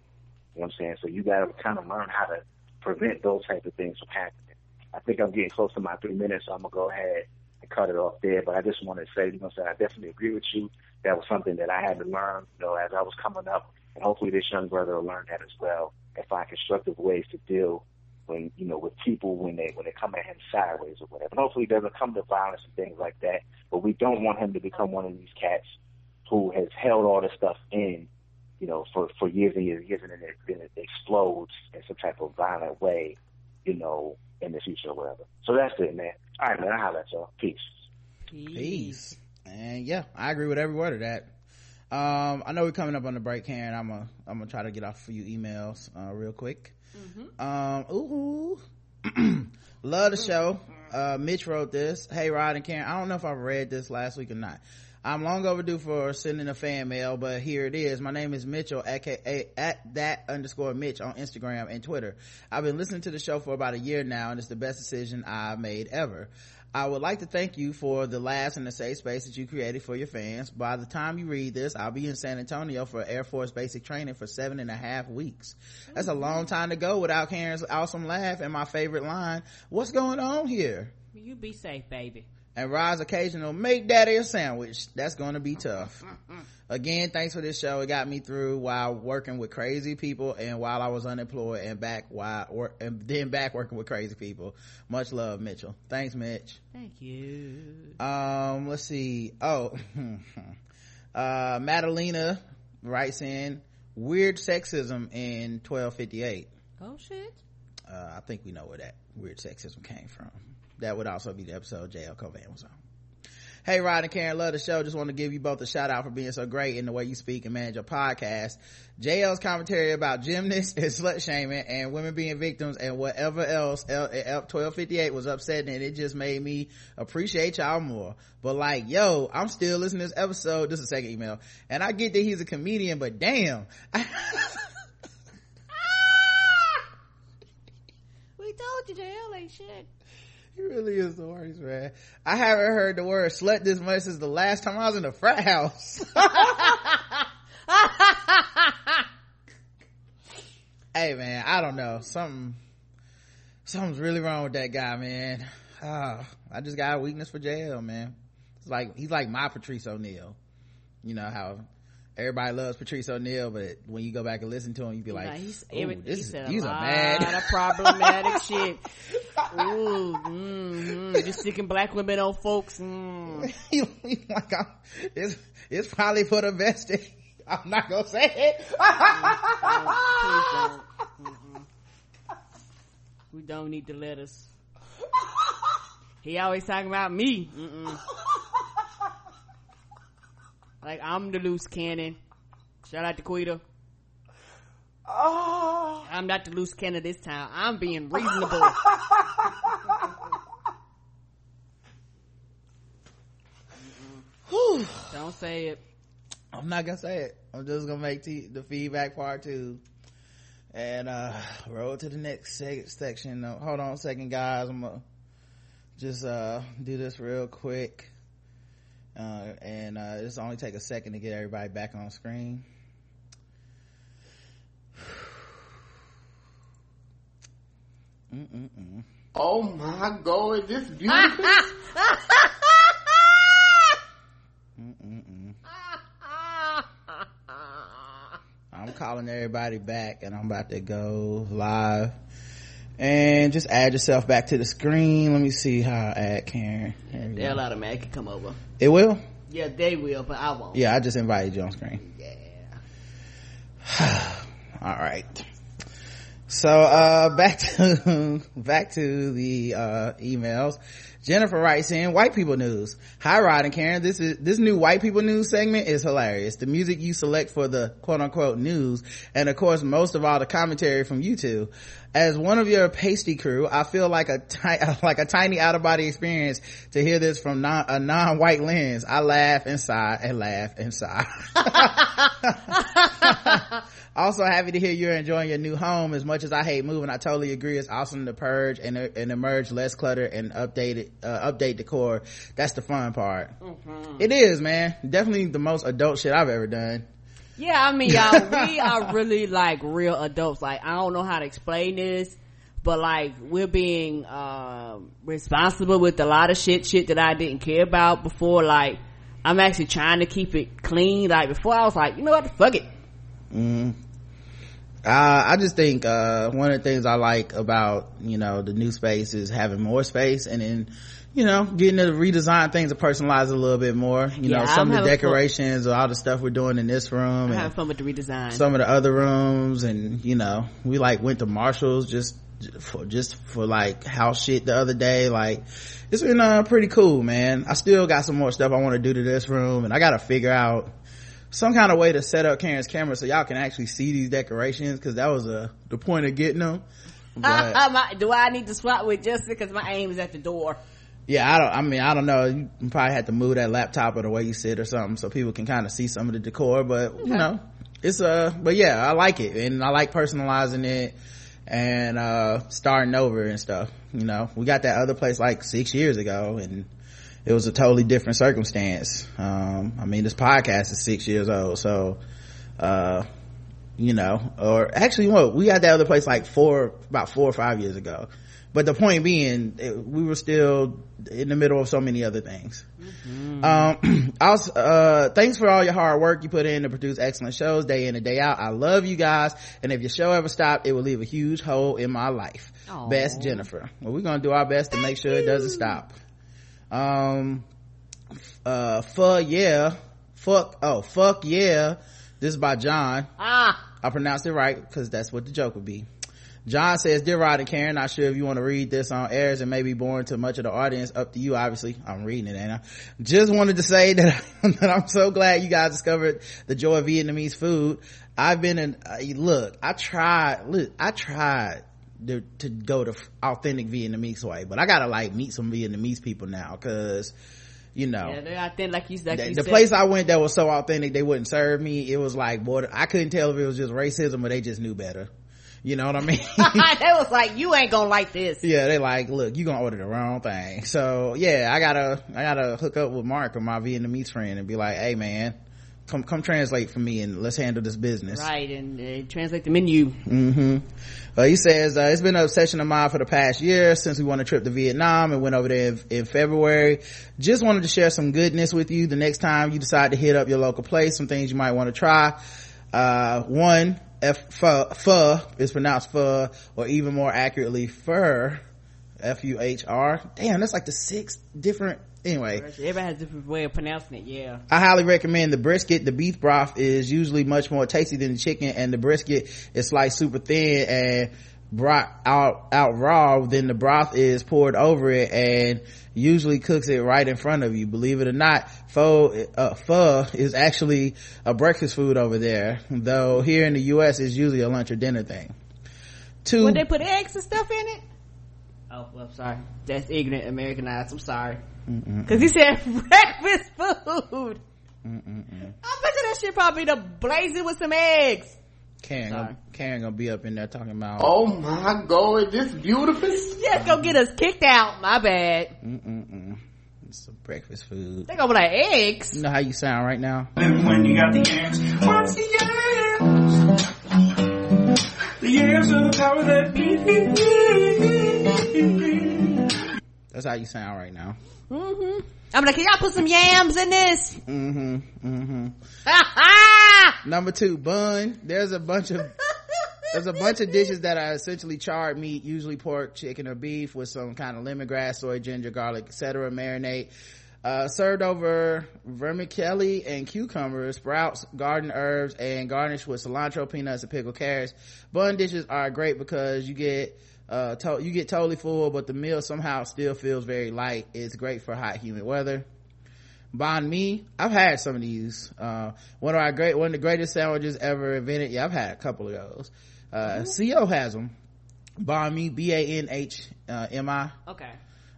You know what I'm saying? So you gotta kind of learn how to prevent those type of things from happening. I think I'm getting close to my three minutes, so I'm gonna go ahead and cut it off there. But I just want to say, you know, I'm I definitely agree with you. That was something that I had to learn, you know, as I was coming up, and hopefully this young brother will learn that as well and find constructive ways to deal when you know with people when they when they come at him sideways or whatever. And hopefully it doesn't come to violence and things like that. But we don't want him to become one of these cats who has held all this stuff in, you know, for for years and years and years, and then it, then it explodes in some type of violent way, you know, in the future or whatever. So that's it, man. All right, man. I holla at y'all. Peace. Peace. And yeah, I agree with every word of that. Um, I know we're coming up on the break, Karen. I'm gonna I'm gonna try to get off a few emails uh, real quick. Um, ooh, [CLEARS THROAT] love the show. Uh, Mitch wrote this. Hey, Rod and Karen. I don't know if I read this last week or not. I'm long overdue for sending a fan mail, but here it is. My name is Mitchell, aka at that underscore Mitch on Instagram and Twitter. I've been listening to the show for about a year now, and it's the best decision I've made ever. I would like to thank you for the laughs and the safe space that you created for your fans. By the time you read this, I'll be in San Antonio for Air Force basic training for seven and a half weeks. That's a long time to go without Karen's awesome laugh and my favorite line, what's going on here? You be safe, baby. And Rod's occasional make daddy a sandwich. That's going to be tough. Again, thanks for this show. It got me through while working with crazy people and while I was unemployed and back while or and then back working with crazy people. Much love, Mitchell. Thanks, Mitch. Thank you. Um, let's see. Oh, [LAUGHS] uh, Madalena writes in weird sexism in 1258. Oh shit. Uh, I think we know where that weird sexism came from. That would also be the episode JL Cauvin was on. Hey, Rod and Karen, love the show. Just want to give you both a shout out for being so great in the way you speak and manage your podcast. JL's commentary about gymnasts [LAUGHS] and slut shaming and women being victims and whatever else L- eh, L- 1258 was upsetting and it just made me appreciate y'all more. But like, yo, I'm still listening to this episode. This is a second email. And I get that he's a comedian, but damn. [LAUGHS] We told you JL ain't shit. He really is the worst, man. I haven't heard the word slut this much since the last time I was in the frat house. [LAUGHS] hey man, I don't know. Something, something's really wrong with that guy, man. Ah, I just got a weakness for JL, man. It's like, he's like my Patrice O'Neal. You know how everybody loves Patrice O'Neal, but when you go back and listen to him, you be like, he's, "Ooh, every, this is, said he's a a lot man. of problematic [LAUGHS] shit. Ooh, mm-hmm. just sticking black women on folks. Mm. [LAUGHS] Like it's it's probably for the best. I'm not gonna say it. Please [LAUGHS] don't. We don't need the letters. He always talking about me. Mm-mm. Like I'm the loose cannon. Shout out to Quita. Oh. I'm not the loose cannon this time. I'm being [LAUGHS] reasonable. Don't say it. I'm not gonna say it. I'm just gonna make t- the feedback part two, and uh roll to the next seg- section. Uh, hold on a second, guys. I'm gonna just uh do this real quick, uh, and uh, it's only take a second to get everybody back on screen. Mm-mm-mm. Oh my god, this [LAUGHS] beautiful? I'm calling everybody back and I'm about to go live and just add yourself back to the screen. Let me see how I add Karen. There we They'll go. automatically come over. It will? Yeah, they will, but I won't. Yeah, I just invited you on screen. Yeah. [SIGHS] All right. So, uh, back to, [LAUGHS] back to the, uh, emails. Jennifer writes in, white people news. Hi Rod and Karen, this is, this new white people news segment is hilarious. The music you select for the quote unquote news, and of course most of all the commentary from you two. As one of your pasty crew, I feel like a ti- [LAUGHS] like a tiny out of body experience to hear this from non, a non-white lens. I laugh and sigh and laugh and sigh. [LAUGHS] also happy to hear you're enjoying your new home as much as i hate moving i totally agree it's awesome to purge and, and emerge less clutter and update it uh, update decor that's the fun part It is man definitely the most adult shit i've ever done Yeah, I mean, y'all, we [LAUGHS] are really like real adults. Like, I don't know how to explain this, but like, we're being, um, responsible with a lot of shit, shit that I didn't care about before. Like, I'm actually trying to keep it clean. Like, before I was like, you know what, fuck it. mm. Uh, i just think uh, one of the things i like about you know the new space is having more space and then you know getting to redesign things to personalize a little bit more. You Yeah, know some I'm of the decorations or all the stuff we're doing in this room having fun with the redesign. some of the other rooms and you know we like went to marshall's just for just for like house shit the other day. Like it's been uh pretty cool man. I still got some more stuff i want to do to this room and i gotta figure out some kind of way to set up karen's camera so y'all can actually see these decorations because that was uh the point of getting them but [LAUGHS] My- do I need to swap with Jessica? Because my aim is at the door. yeah i don't i mean i don't know you probably have to move that laptop or the way you sit or something so people can kind of see some of the decor but you know it's uh but yeah i like it and i like personalizing it and uh starting over and stuff you know we got that other place like six years ago and it was a totally different circumstance. Um i mean this podcast is six years old so uh you know or actually what we got that other place like four about four or five years ago. But the point being it, we were still in the middle of so many other things. Um [CLEARS THROAT] also uh thanks for all your hard work you put in to produce excellent shows day in and day out. I love you guys and if your show ever stopped it will leave a huge hole in my life. Aw. best jennifer. Well we're gonna do our best to make sure it doesn't stop um uh fuck yeah fuck oh fuck yeah this is by john Ah, I pronounced it right because that's what the joke would be. John says, Dear Rod and Karen, not sure if you want to read this on airs and may be boring to much of the audience. Up to you, obviously. I'm reading it, ain't I? Just wanted to say that, [LAUGHS] that I'm so glad you guys discovered the joy of Vietnamese food. I've been in, uh, look, I tried, look, I tried to, to go the authentic Vietnamese way, but I gotta like meet some Vietnamese people now because, you know yeah, they, I think like you, like the, you the place I went that was so authentic they wouldn't serve me. It was like border. I couldn't tell if it was just racism or they just knew better. You know what I mean? [LAUGHS] they was like, you ain't gonna like this. yeah, they like, look, you gonna order the wrong thing. So yeah, I gotta, I gotta hook up with Mark or my Vietnamese friend and be like, hey man, come, come translate for me and let's handle this business. Right, and uh, translate the menu. hmm Uh, he says, uh, it's been an obsession of mine for the past year since we won a trip to Vietnam and went over there in, in February. Just wanted to share some goodness with you the next time you decide to hit up your local place, some things you might want to try. Uh, one, F, pho, pho is pronounced pho, or even more accurately, fur. F-U-H-R. Damn, that's like the six different, anyway. Everybody has a different way of pronouncing it, yeah. I highly recommend the brisket. The beef broth is usually much more tasty than the chicken and the brisket is sliced super thin and brought out, out raw. Then the broth is poured over it and usually cooks it right in front of you. Believe it or not, pho, uh, pho is actually a breakfast food over there. Though here in the U.S. it's usually a lunch or dinner thing. Two. Would they put eggs and stuff in it? Oh, well, sorry. That's ignorant Americanized. I'm sorry. Cause he said breakfast food. Mm-mm-mm. I bet you that shit probably the blazing with some eggs. Karen, gonna, Karen gonna be up in there talking about. Oh my god, this beautiful. Yes, go get us kicked out. My bad. Mm-mm-mm. It's a breakfast food. They gonna be like eggs. You know how you sound right now? when you got the yams. What's the yams? The yams are the power that beat. That's how you sound right now. Mm-hmm. I'm like, can y'all put some yams in this? Mm-hmm. Mm-hmm. Number two, bun. There's a bunch of there's a bunch of dishes that are essentially charred meat, usually pork, chicken, or beef, with some kind of lemongrass, soy, ginger, garlic, etc. Marinate. Uh, served over vermicelli and cucumbers, sprouts, garden herbs, and garnished with cilantro, peanuts, and pickled carrots. Bun dishes are great because you get uh, to- you get totally full, but the meal somehow still feels very light. It's great for hot, humid weather. Banh mi, I've had some of these. Uh, one of our great, one of the greatest sandwiches ever invented. Yeah, I've had a couple of those. Uh, CO has them. Banh mi, B-A-N-H-M-I. Okay.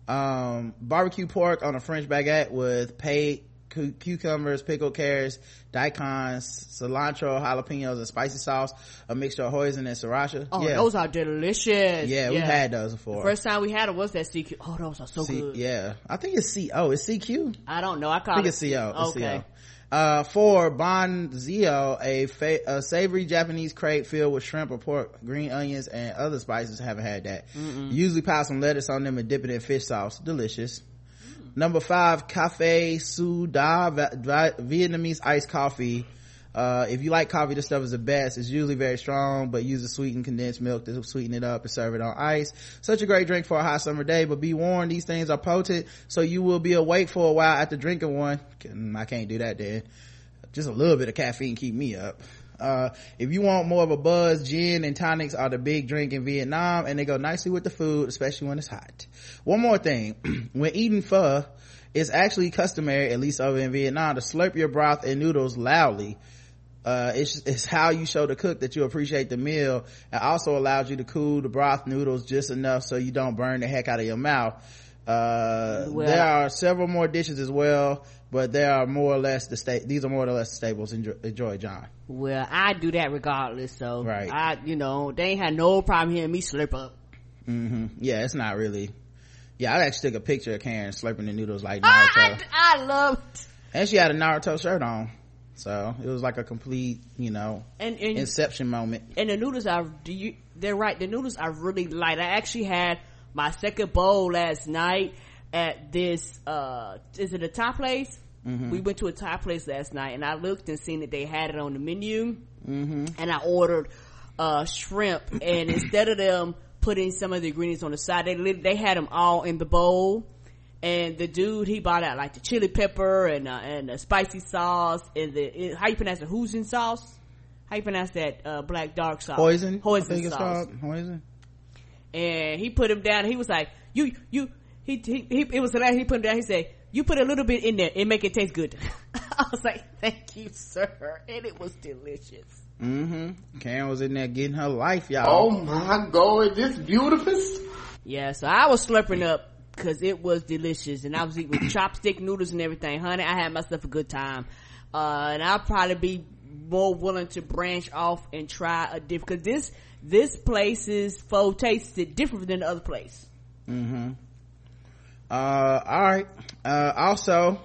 Um, barbecue pork on a French baguette with paid cu- cucumbers, pickled carrots, daikons, cilantro, jalapenos, and spicy sauce. A mixture of hoisin and sriracha. Oh, yeah. those are delicious. Yeah, we've had those before. The first time we had it was that CQ. Oh, those are so C- good. Yeah, I think it's C. Oh, it's CQ. I don't know. I call I think it it's CO. It's Okay. CO. Uh, four, Banh xeo, a, fa- a savory Japanese crepe filled with shrimp or pork, green onions, and other spices. Haven't had that. Mm-mm. Usually pile some lettuce on them and dip it in fish sauce. Delicious. Number five, Cafe Sua Da, Vietnamese iced coffee. Uh, if you like coffee, this stuff is the best. It's usually very strong, but use a sweetened condensed milk to sweeten it up and serve it on ice. Such a great drink for a hot summer day, but be warned, these things are potent, so you will be awake for a while after drinking one. I can't do that then. Just a little bit of caffeine keep me up. Uh, if you want more of a buzz, gin and tonics are the big drink in Vietnam and they go nicely with the food, especially when it's hot. One more thing. [CLEARS THROAT] when eating pho, it's actually customary, at least over in Vietnam, to slurp your broth and noodles loudly. Uh, it's, it's how you show the cook that you appreciate the meal. It also allows you to cool the broth noodles just enough so you don't burn the heck out of your mouth. Uh, Well- there are several more dishes as well, but they are more or less the state these are more or less the staples. Enjoy, enjoy John. Well, I do that regardless. So, Right. I, you know, they ain't had no problem hearing me slurp up. hmm Yeah, it's not really. Yeah, I actually took a picture of Karen slurping the noodles like I, Naruto. I, I love and she had a Naruto shirt on. So it was like a complete, you know, and and inception moment. and the noodles are do you they're right the noodles are really light i actually had my second bowl last night at this uh is it a thai place Mhm. we went to a thai place last night and i looked and seen that they had it on the menu Mm-hmm. and i ordered uh shrimp and [CLEARS THROAT] instead of them putting some of the ingredients on the side they they had them all in the bowl and the dude he bought out like the chili pepper and uh, and the spicy sauce and the how you pronounce it Hoisin sauce how you pronounce that uh, black dark sauce Poison. Hoisin I think it's sauce poison. and he put him down he was like you you he he, he it was the last he put him down he said you put a little bit in there and make it taste good [LAUGHS] i was like thank you sir and it was delicious Mm-hmm. Karen was in there getting her life, y'all. Oh my god, this beautiful. yeah so i was slurping up because it was delicious and i was eating with [COUGHS] chopstick noodles and everything honey i had myself a good time uh and i'll probably be more willing to branch off and try a different because this this place's pho tasted different than the other place Mm-hmm. Uh, all right. Uh, also,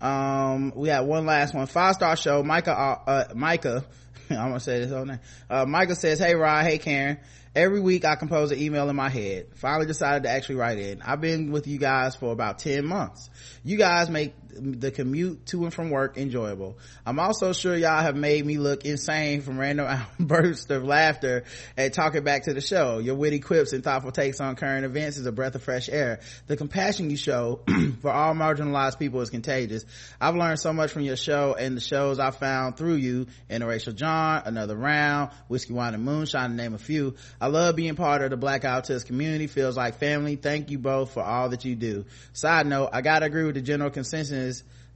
um, we had one last one. Five star show. Micah, uh, uh, Micah, [LAUGHS] I'm gonna say this whole name. Uh, Micah says, Hey Rod, hey Karen. Every week I compose an email in my head. Finally decided to actually write in. I've been with you guys for about 10 months. You guys make the commute to and from work enjoyable. I'm also sure y'all have made me look insane from random [LAUGHS] bursts of laughter at talking back to the show. Your witty quips and thoughtful takes on current events is a breath of fresh air. The compassion you show [CLEARS THROAT] for all marginalized people is contagious. I've learned so much from your show and the shows I found through you, Interracial John, Another Round, Whiskey, Wine, and Moonshine, to name a few. I love being part of the Black Autist community. Feels like family. Thank you both for all that you do. Side note, I gotta agree with the general consensus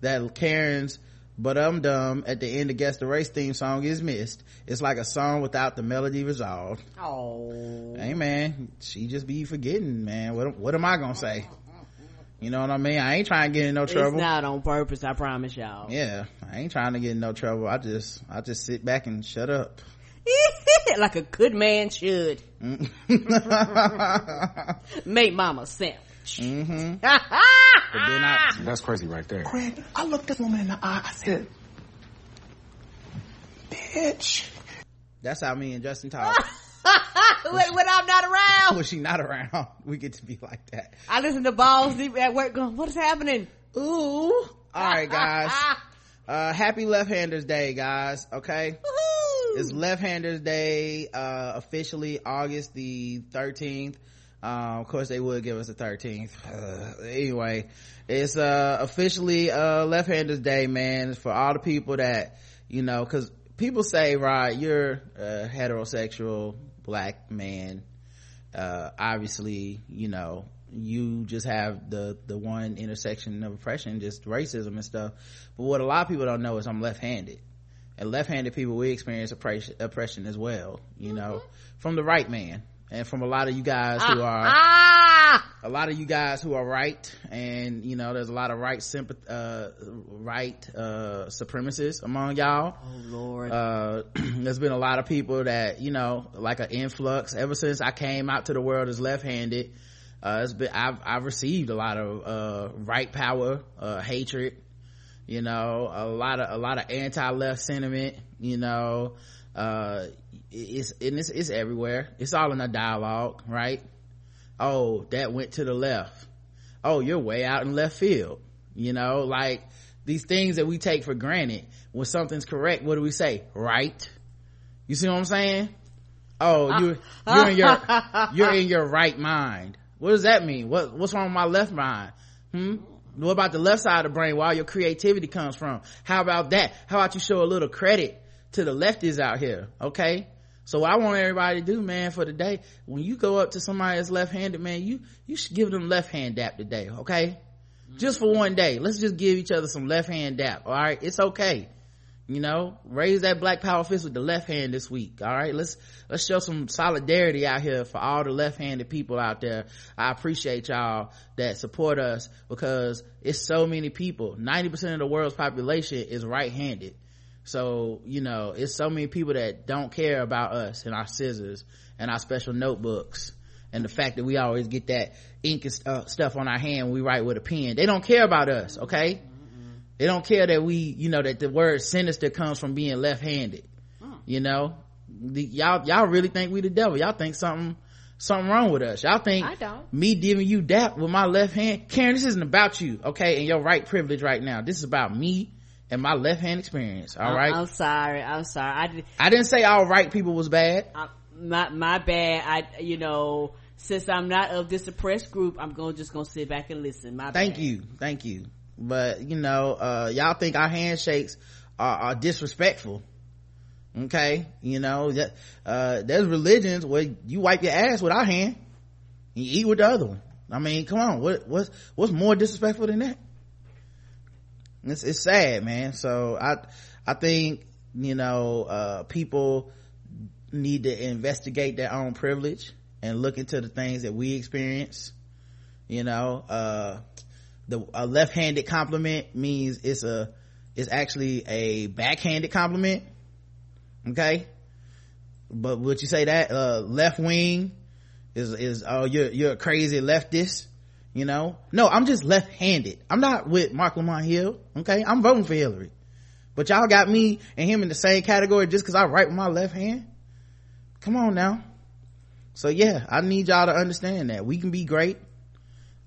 that Karen's but I'm dumb at the end of Guess the Race theme song is missed. It's like a song without the melody resolved. oh Hey man, she just be forgetting, man. What, what am I gonna say? You know what I mean? I ain't trying to get in no trouble. It's not on purpose, I promise y'all. yeah, I ain't trying to get in no trouble. I just, I just sit back and shut up. [LAUGHS] like a good man should. [LAUGHS] Make mama Mm-hmm. [LAUGHS] mm-hmm. That's crazy right there. Craig, I looked this woman in the eye. I said, bitch. That's how me and Justin talk. [LAUGHS] when, when I'm not around. when she not around, [LAUGHS] we get to be like that. I listen to balls deep at work going, what is happening? Ooh. All right, guys. uh, happy Left-Handers Day, guys. Okay. Woo-hoo. It's Left-Handers Day, uh, officially August the 13th. Uh, of course they would give us the 13th. Uh, anyway, it's, uh, officially, uh, Left-Handers Day, man. For all the people that, you know, cause people say, right, you're a heterosexual black man. Uh, obviously, you know, you just have the, the one intersection of oppression, just racism and stuff. But what a lot of people don't know is I'm left-handed. And left-handed people, we experience oppression, oppression as well, you know, from the right man. And from a lot of you guys who are, Ah! a lot of you guys who are right and you know there's a lot of right sympath- uh right uh supremacists among y'all Oh Lord. uh [CLEARS THROAT] there's been a lot of people that you know like an influx ever since i came out to the world as left-handed uh it's been i've i've received a lot of uh right power uh hatred you know a lot of a lot of anti-left sentiment you know uh it's and it's, it's everywhere. It's all in a dialogue right? Oh that went to the left. Oh you're way out in left field. You know like these things that we take for granted. When something's correct what do we say? Right. You see what i'm saying? Oh you're you're in your you're in your right mind. What does that mean? What what's wrong with my left mind? Hmm? What about the left side of the brain where all your creativity comes from? How about that? How about you show a little credit to the lefties out here okay so I want everybody to do, man, for the day, when you go up to somebody that's left-handed, man, you, you should give them left hand dap today, okay? Just for one day. Let's just give each other some left hand dap, alright? It's okay. You know, raise that black power fist with the left hand this week, alright? Let's, let's show some solidarity out here for all the left-handed people out there. I appreciate y'all that support us because it's so many people. 90% of the world's population is right-handed so you know it's so many people that don't care about us and our scissors and our special notebooks and the fact that we always get that ink and st- uh, stuff on our hand when we write with a pen. They don't care about us okay? They don't care that we you know that the word sinister comes from being left-handed you know? The, y'all y'all really think we the devil. Y'all think something something wrong with us. Y'all think I don't. me giving you dap with my left hand karen this isn't about you okay and your right privilege right now. This is about me and my left hand experience all I'm- right I'm sorry. I'm sorry. I did, I didn't say all right people was bad. I, my my bad. I you know since I'm not of this oppressed group, I'm going just gonna sit back and listen. My Thank bad. you. Thank you. But, you know, uh, y'all think our handshakes are, are disrespectful. Okay. You know, that, uh, there's religions where you wipe your ass with our hand. You eat with the other one. I mean, come on. What, what's, what's more disrespectful than that? It's, it's sad, man. So I, I think, you know, uh, people need to investigate their own privilege and look into the things that we experience. You know, uh, the, a left-handed compliment means it's a, it's actually a backhanded compliment. Okay. But would you say that, uh, left wing is, is, oh, you're, you're a crazy leftist? You know? No, I'm just left-handed. I'm not with Marc Lamont Hill. Okay. I'm voting for Hillary. But y'all got me and him in the same category just cause I write with my left hand? Come on now. So yeah, I need y'all to understand that. We can be great.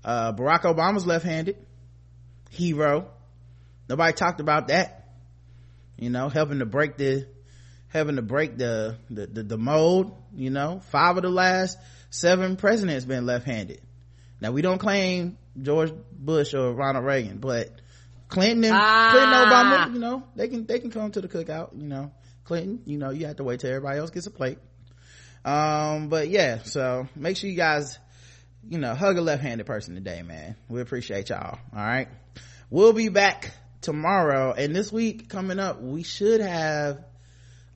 Uh, Barack Obama's left-handed. Hero. Nobody talked about that. You know, helping to break the, helping to break the, the, the, the mold, you know. Five of the last seven presidents been left-handed. Now we don't claim George Bush or Ronald Reagan, but Clinton and Ah. Clinton Obama, you know, they can, they can come to the cookout, you know. Clinton, you know, you have to wait till everybody else gets a plate. Um, but yeah, so make sure you guys, you know, hug a left-handed person today, man. We appreciate y'all. All right. We'll be back tomorrow. And this week coming up, we should have,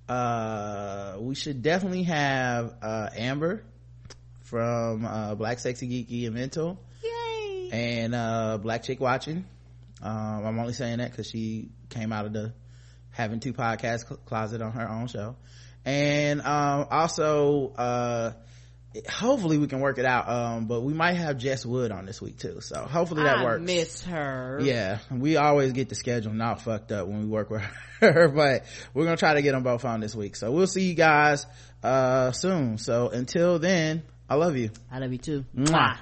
uh, we should definitely have, uh, Amber from, uh, Black Sexy Geeky and Mental. Yay! And, uh, Black Chick Watching. Um, I'm only saying that cause she came out of the having two podcast cl- closet on her own show. And, um, also, uh, hopefully we can work it out um but we might have jess wood on this week too so hopefully that I works miss her. yeah we always get the schedule not fucked up when we work with her [LAUGHS] but we're gonna try to get them both on this week so we'll see you guys uh soon so until then i love you I love you too. Mwah.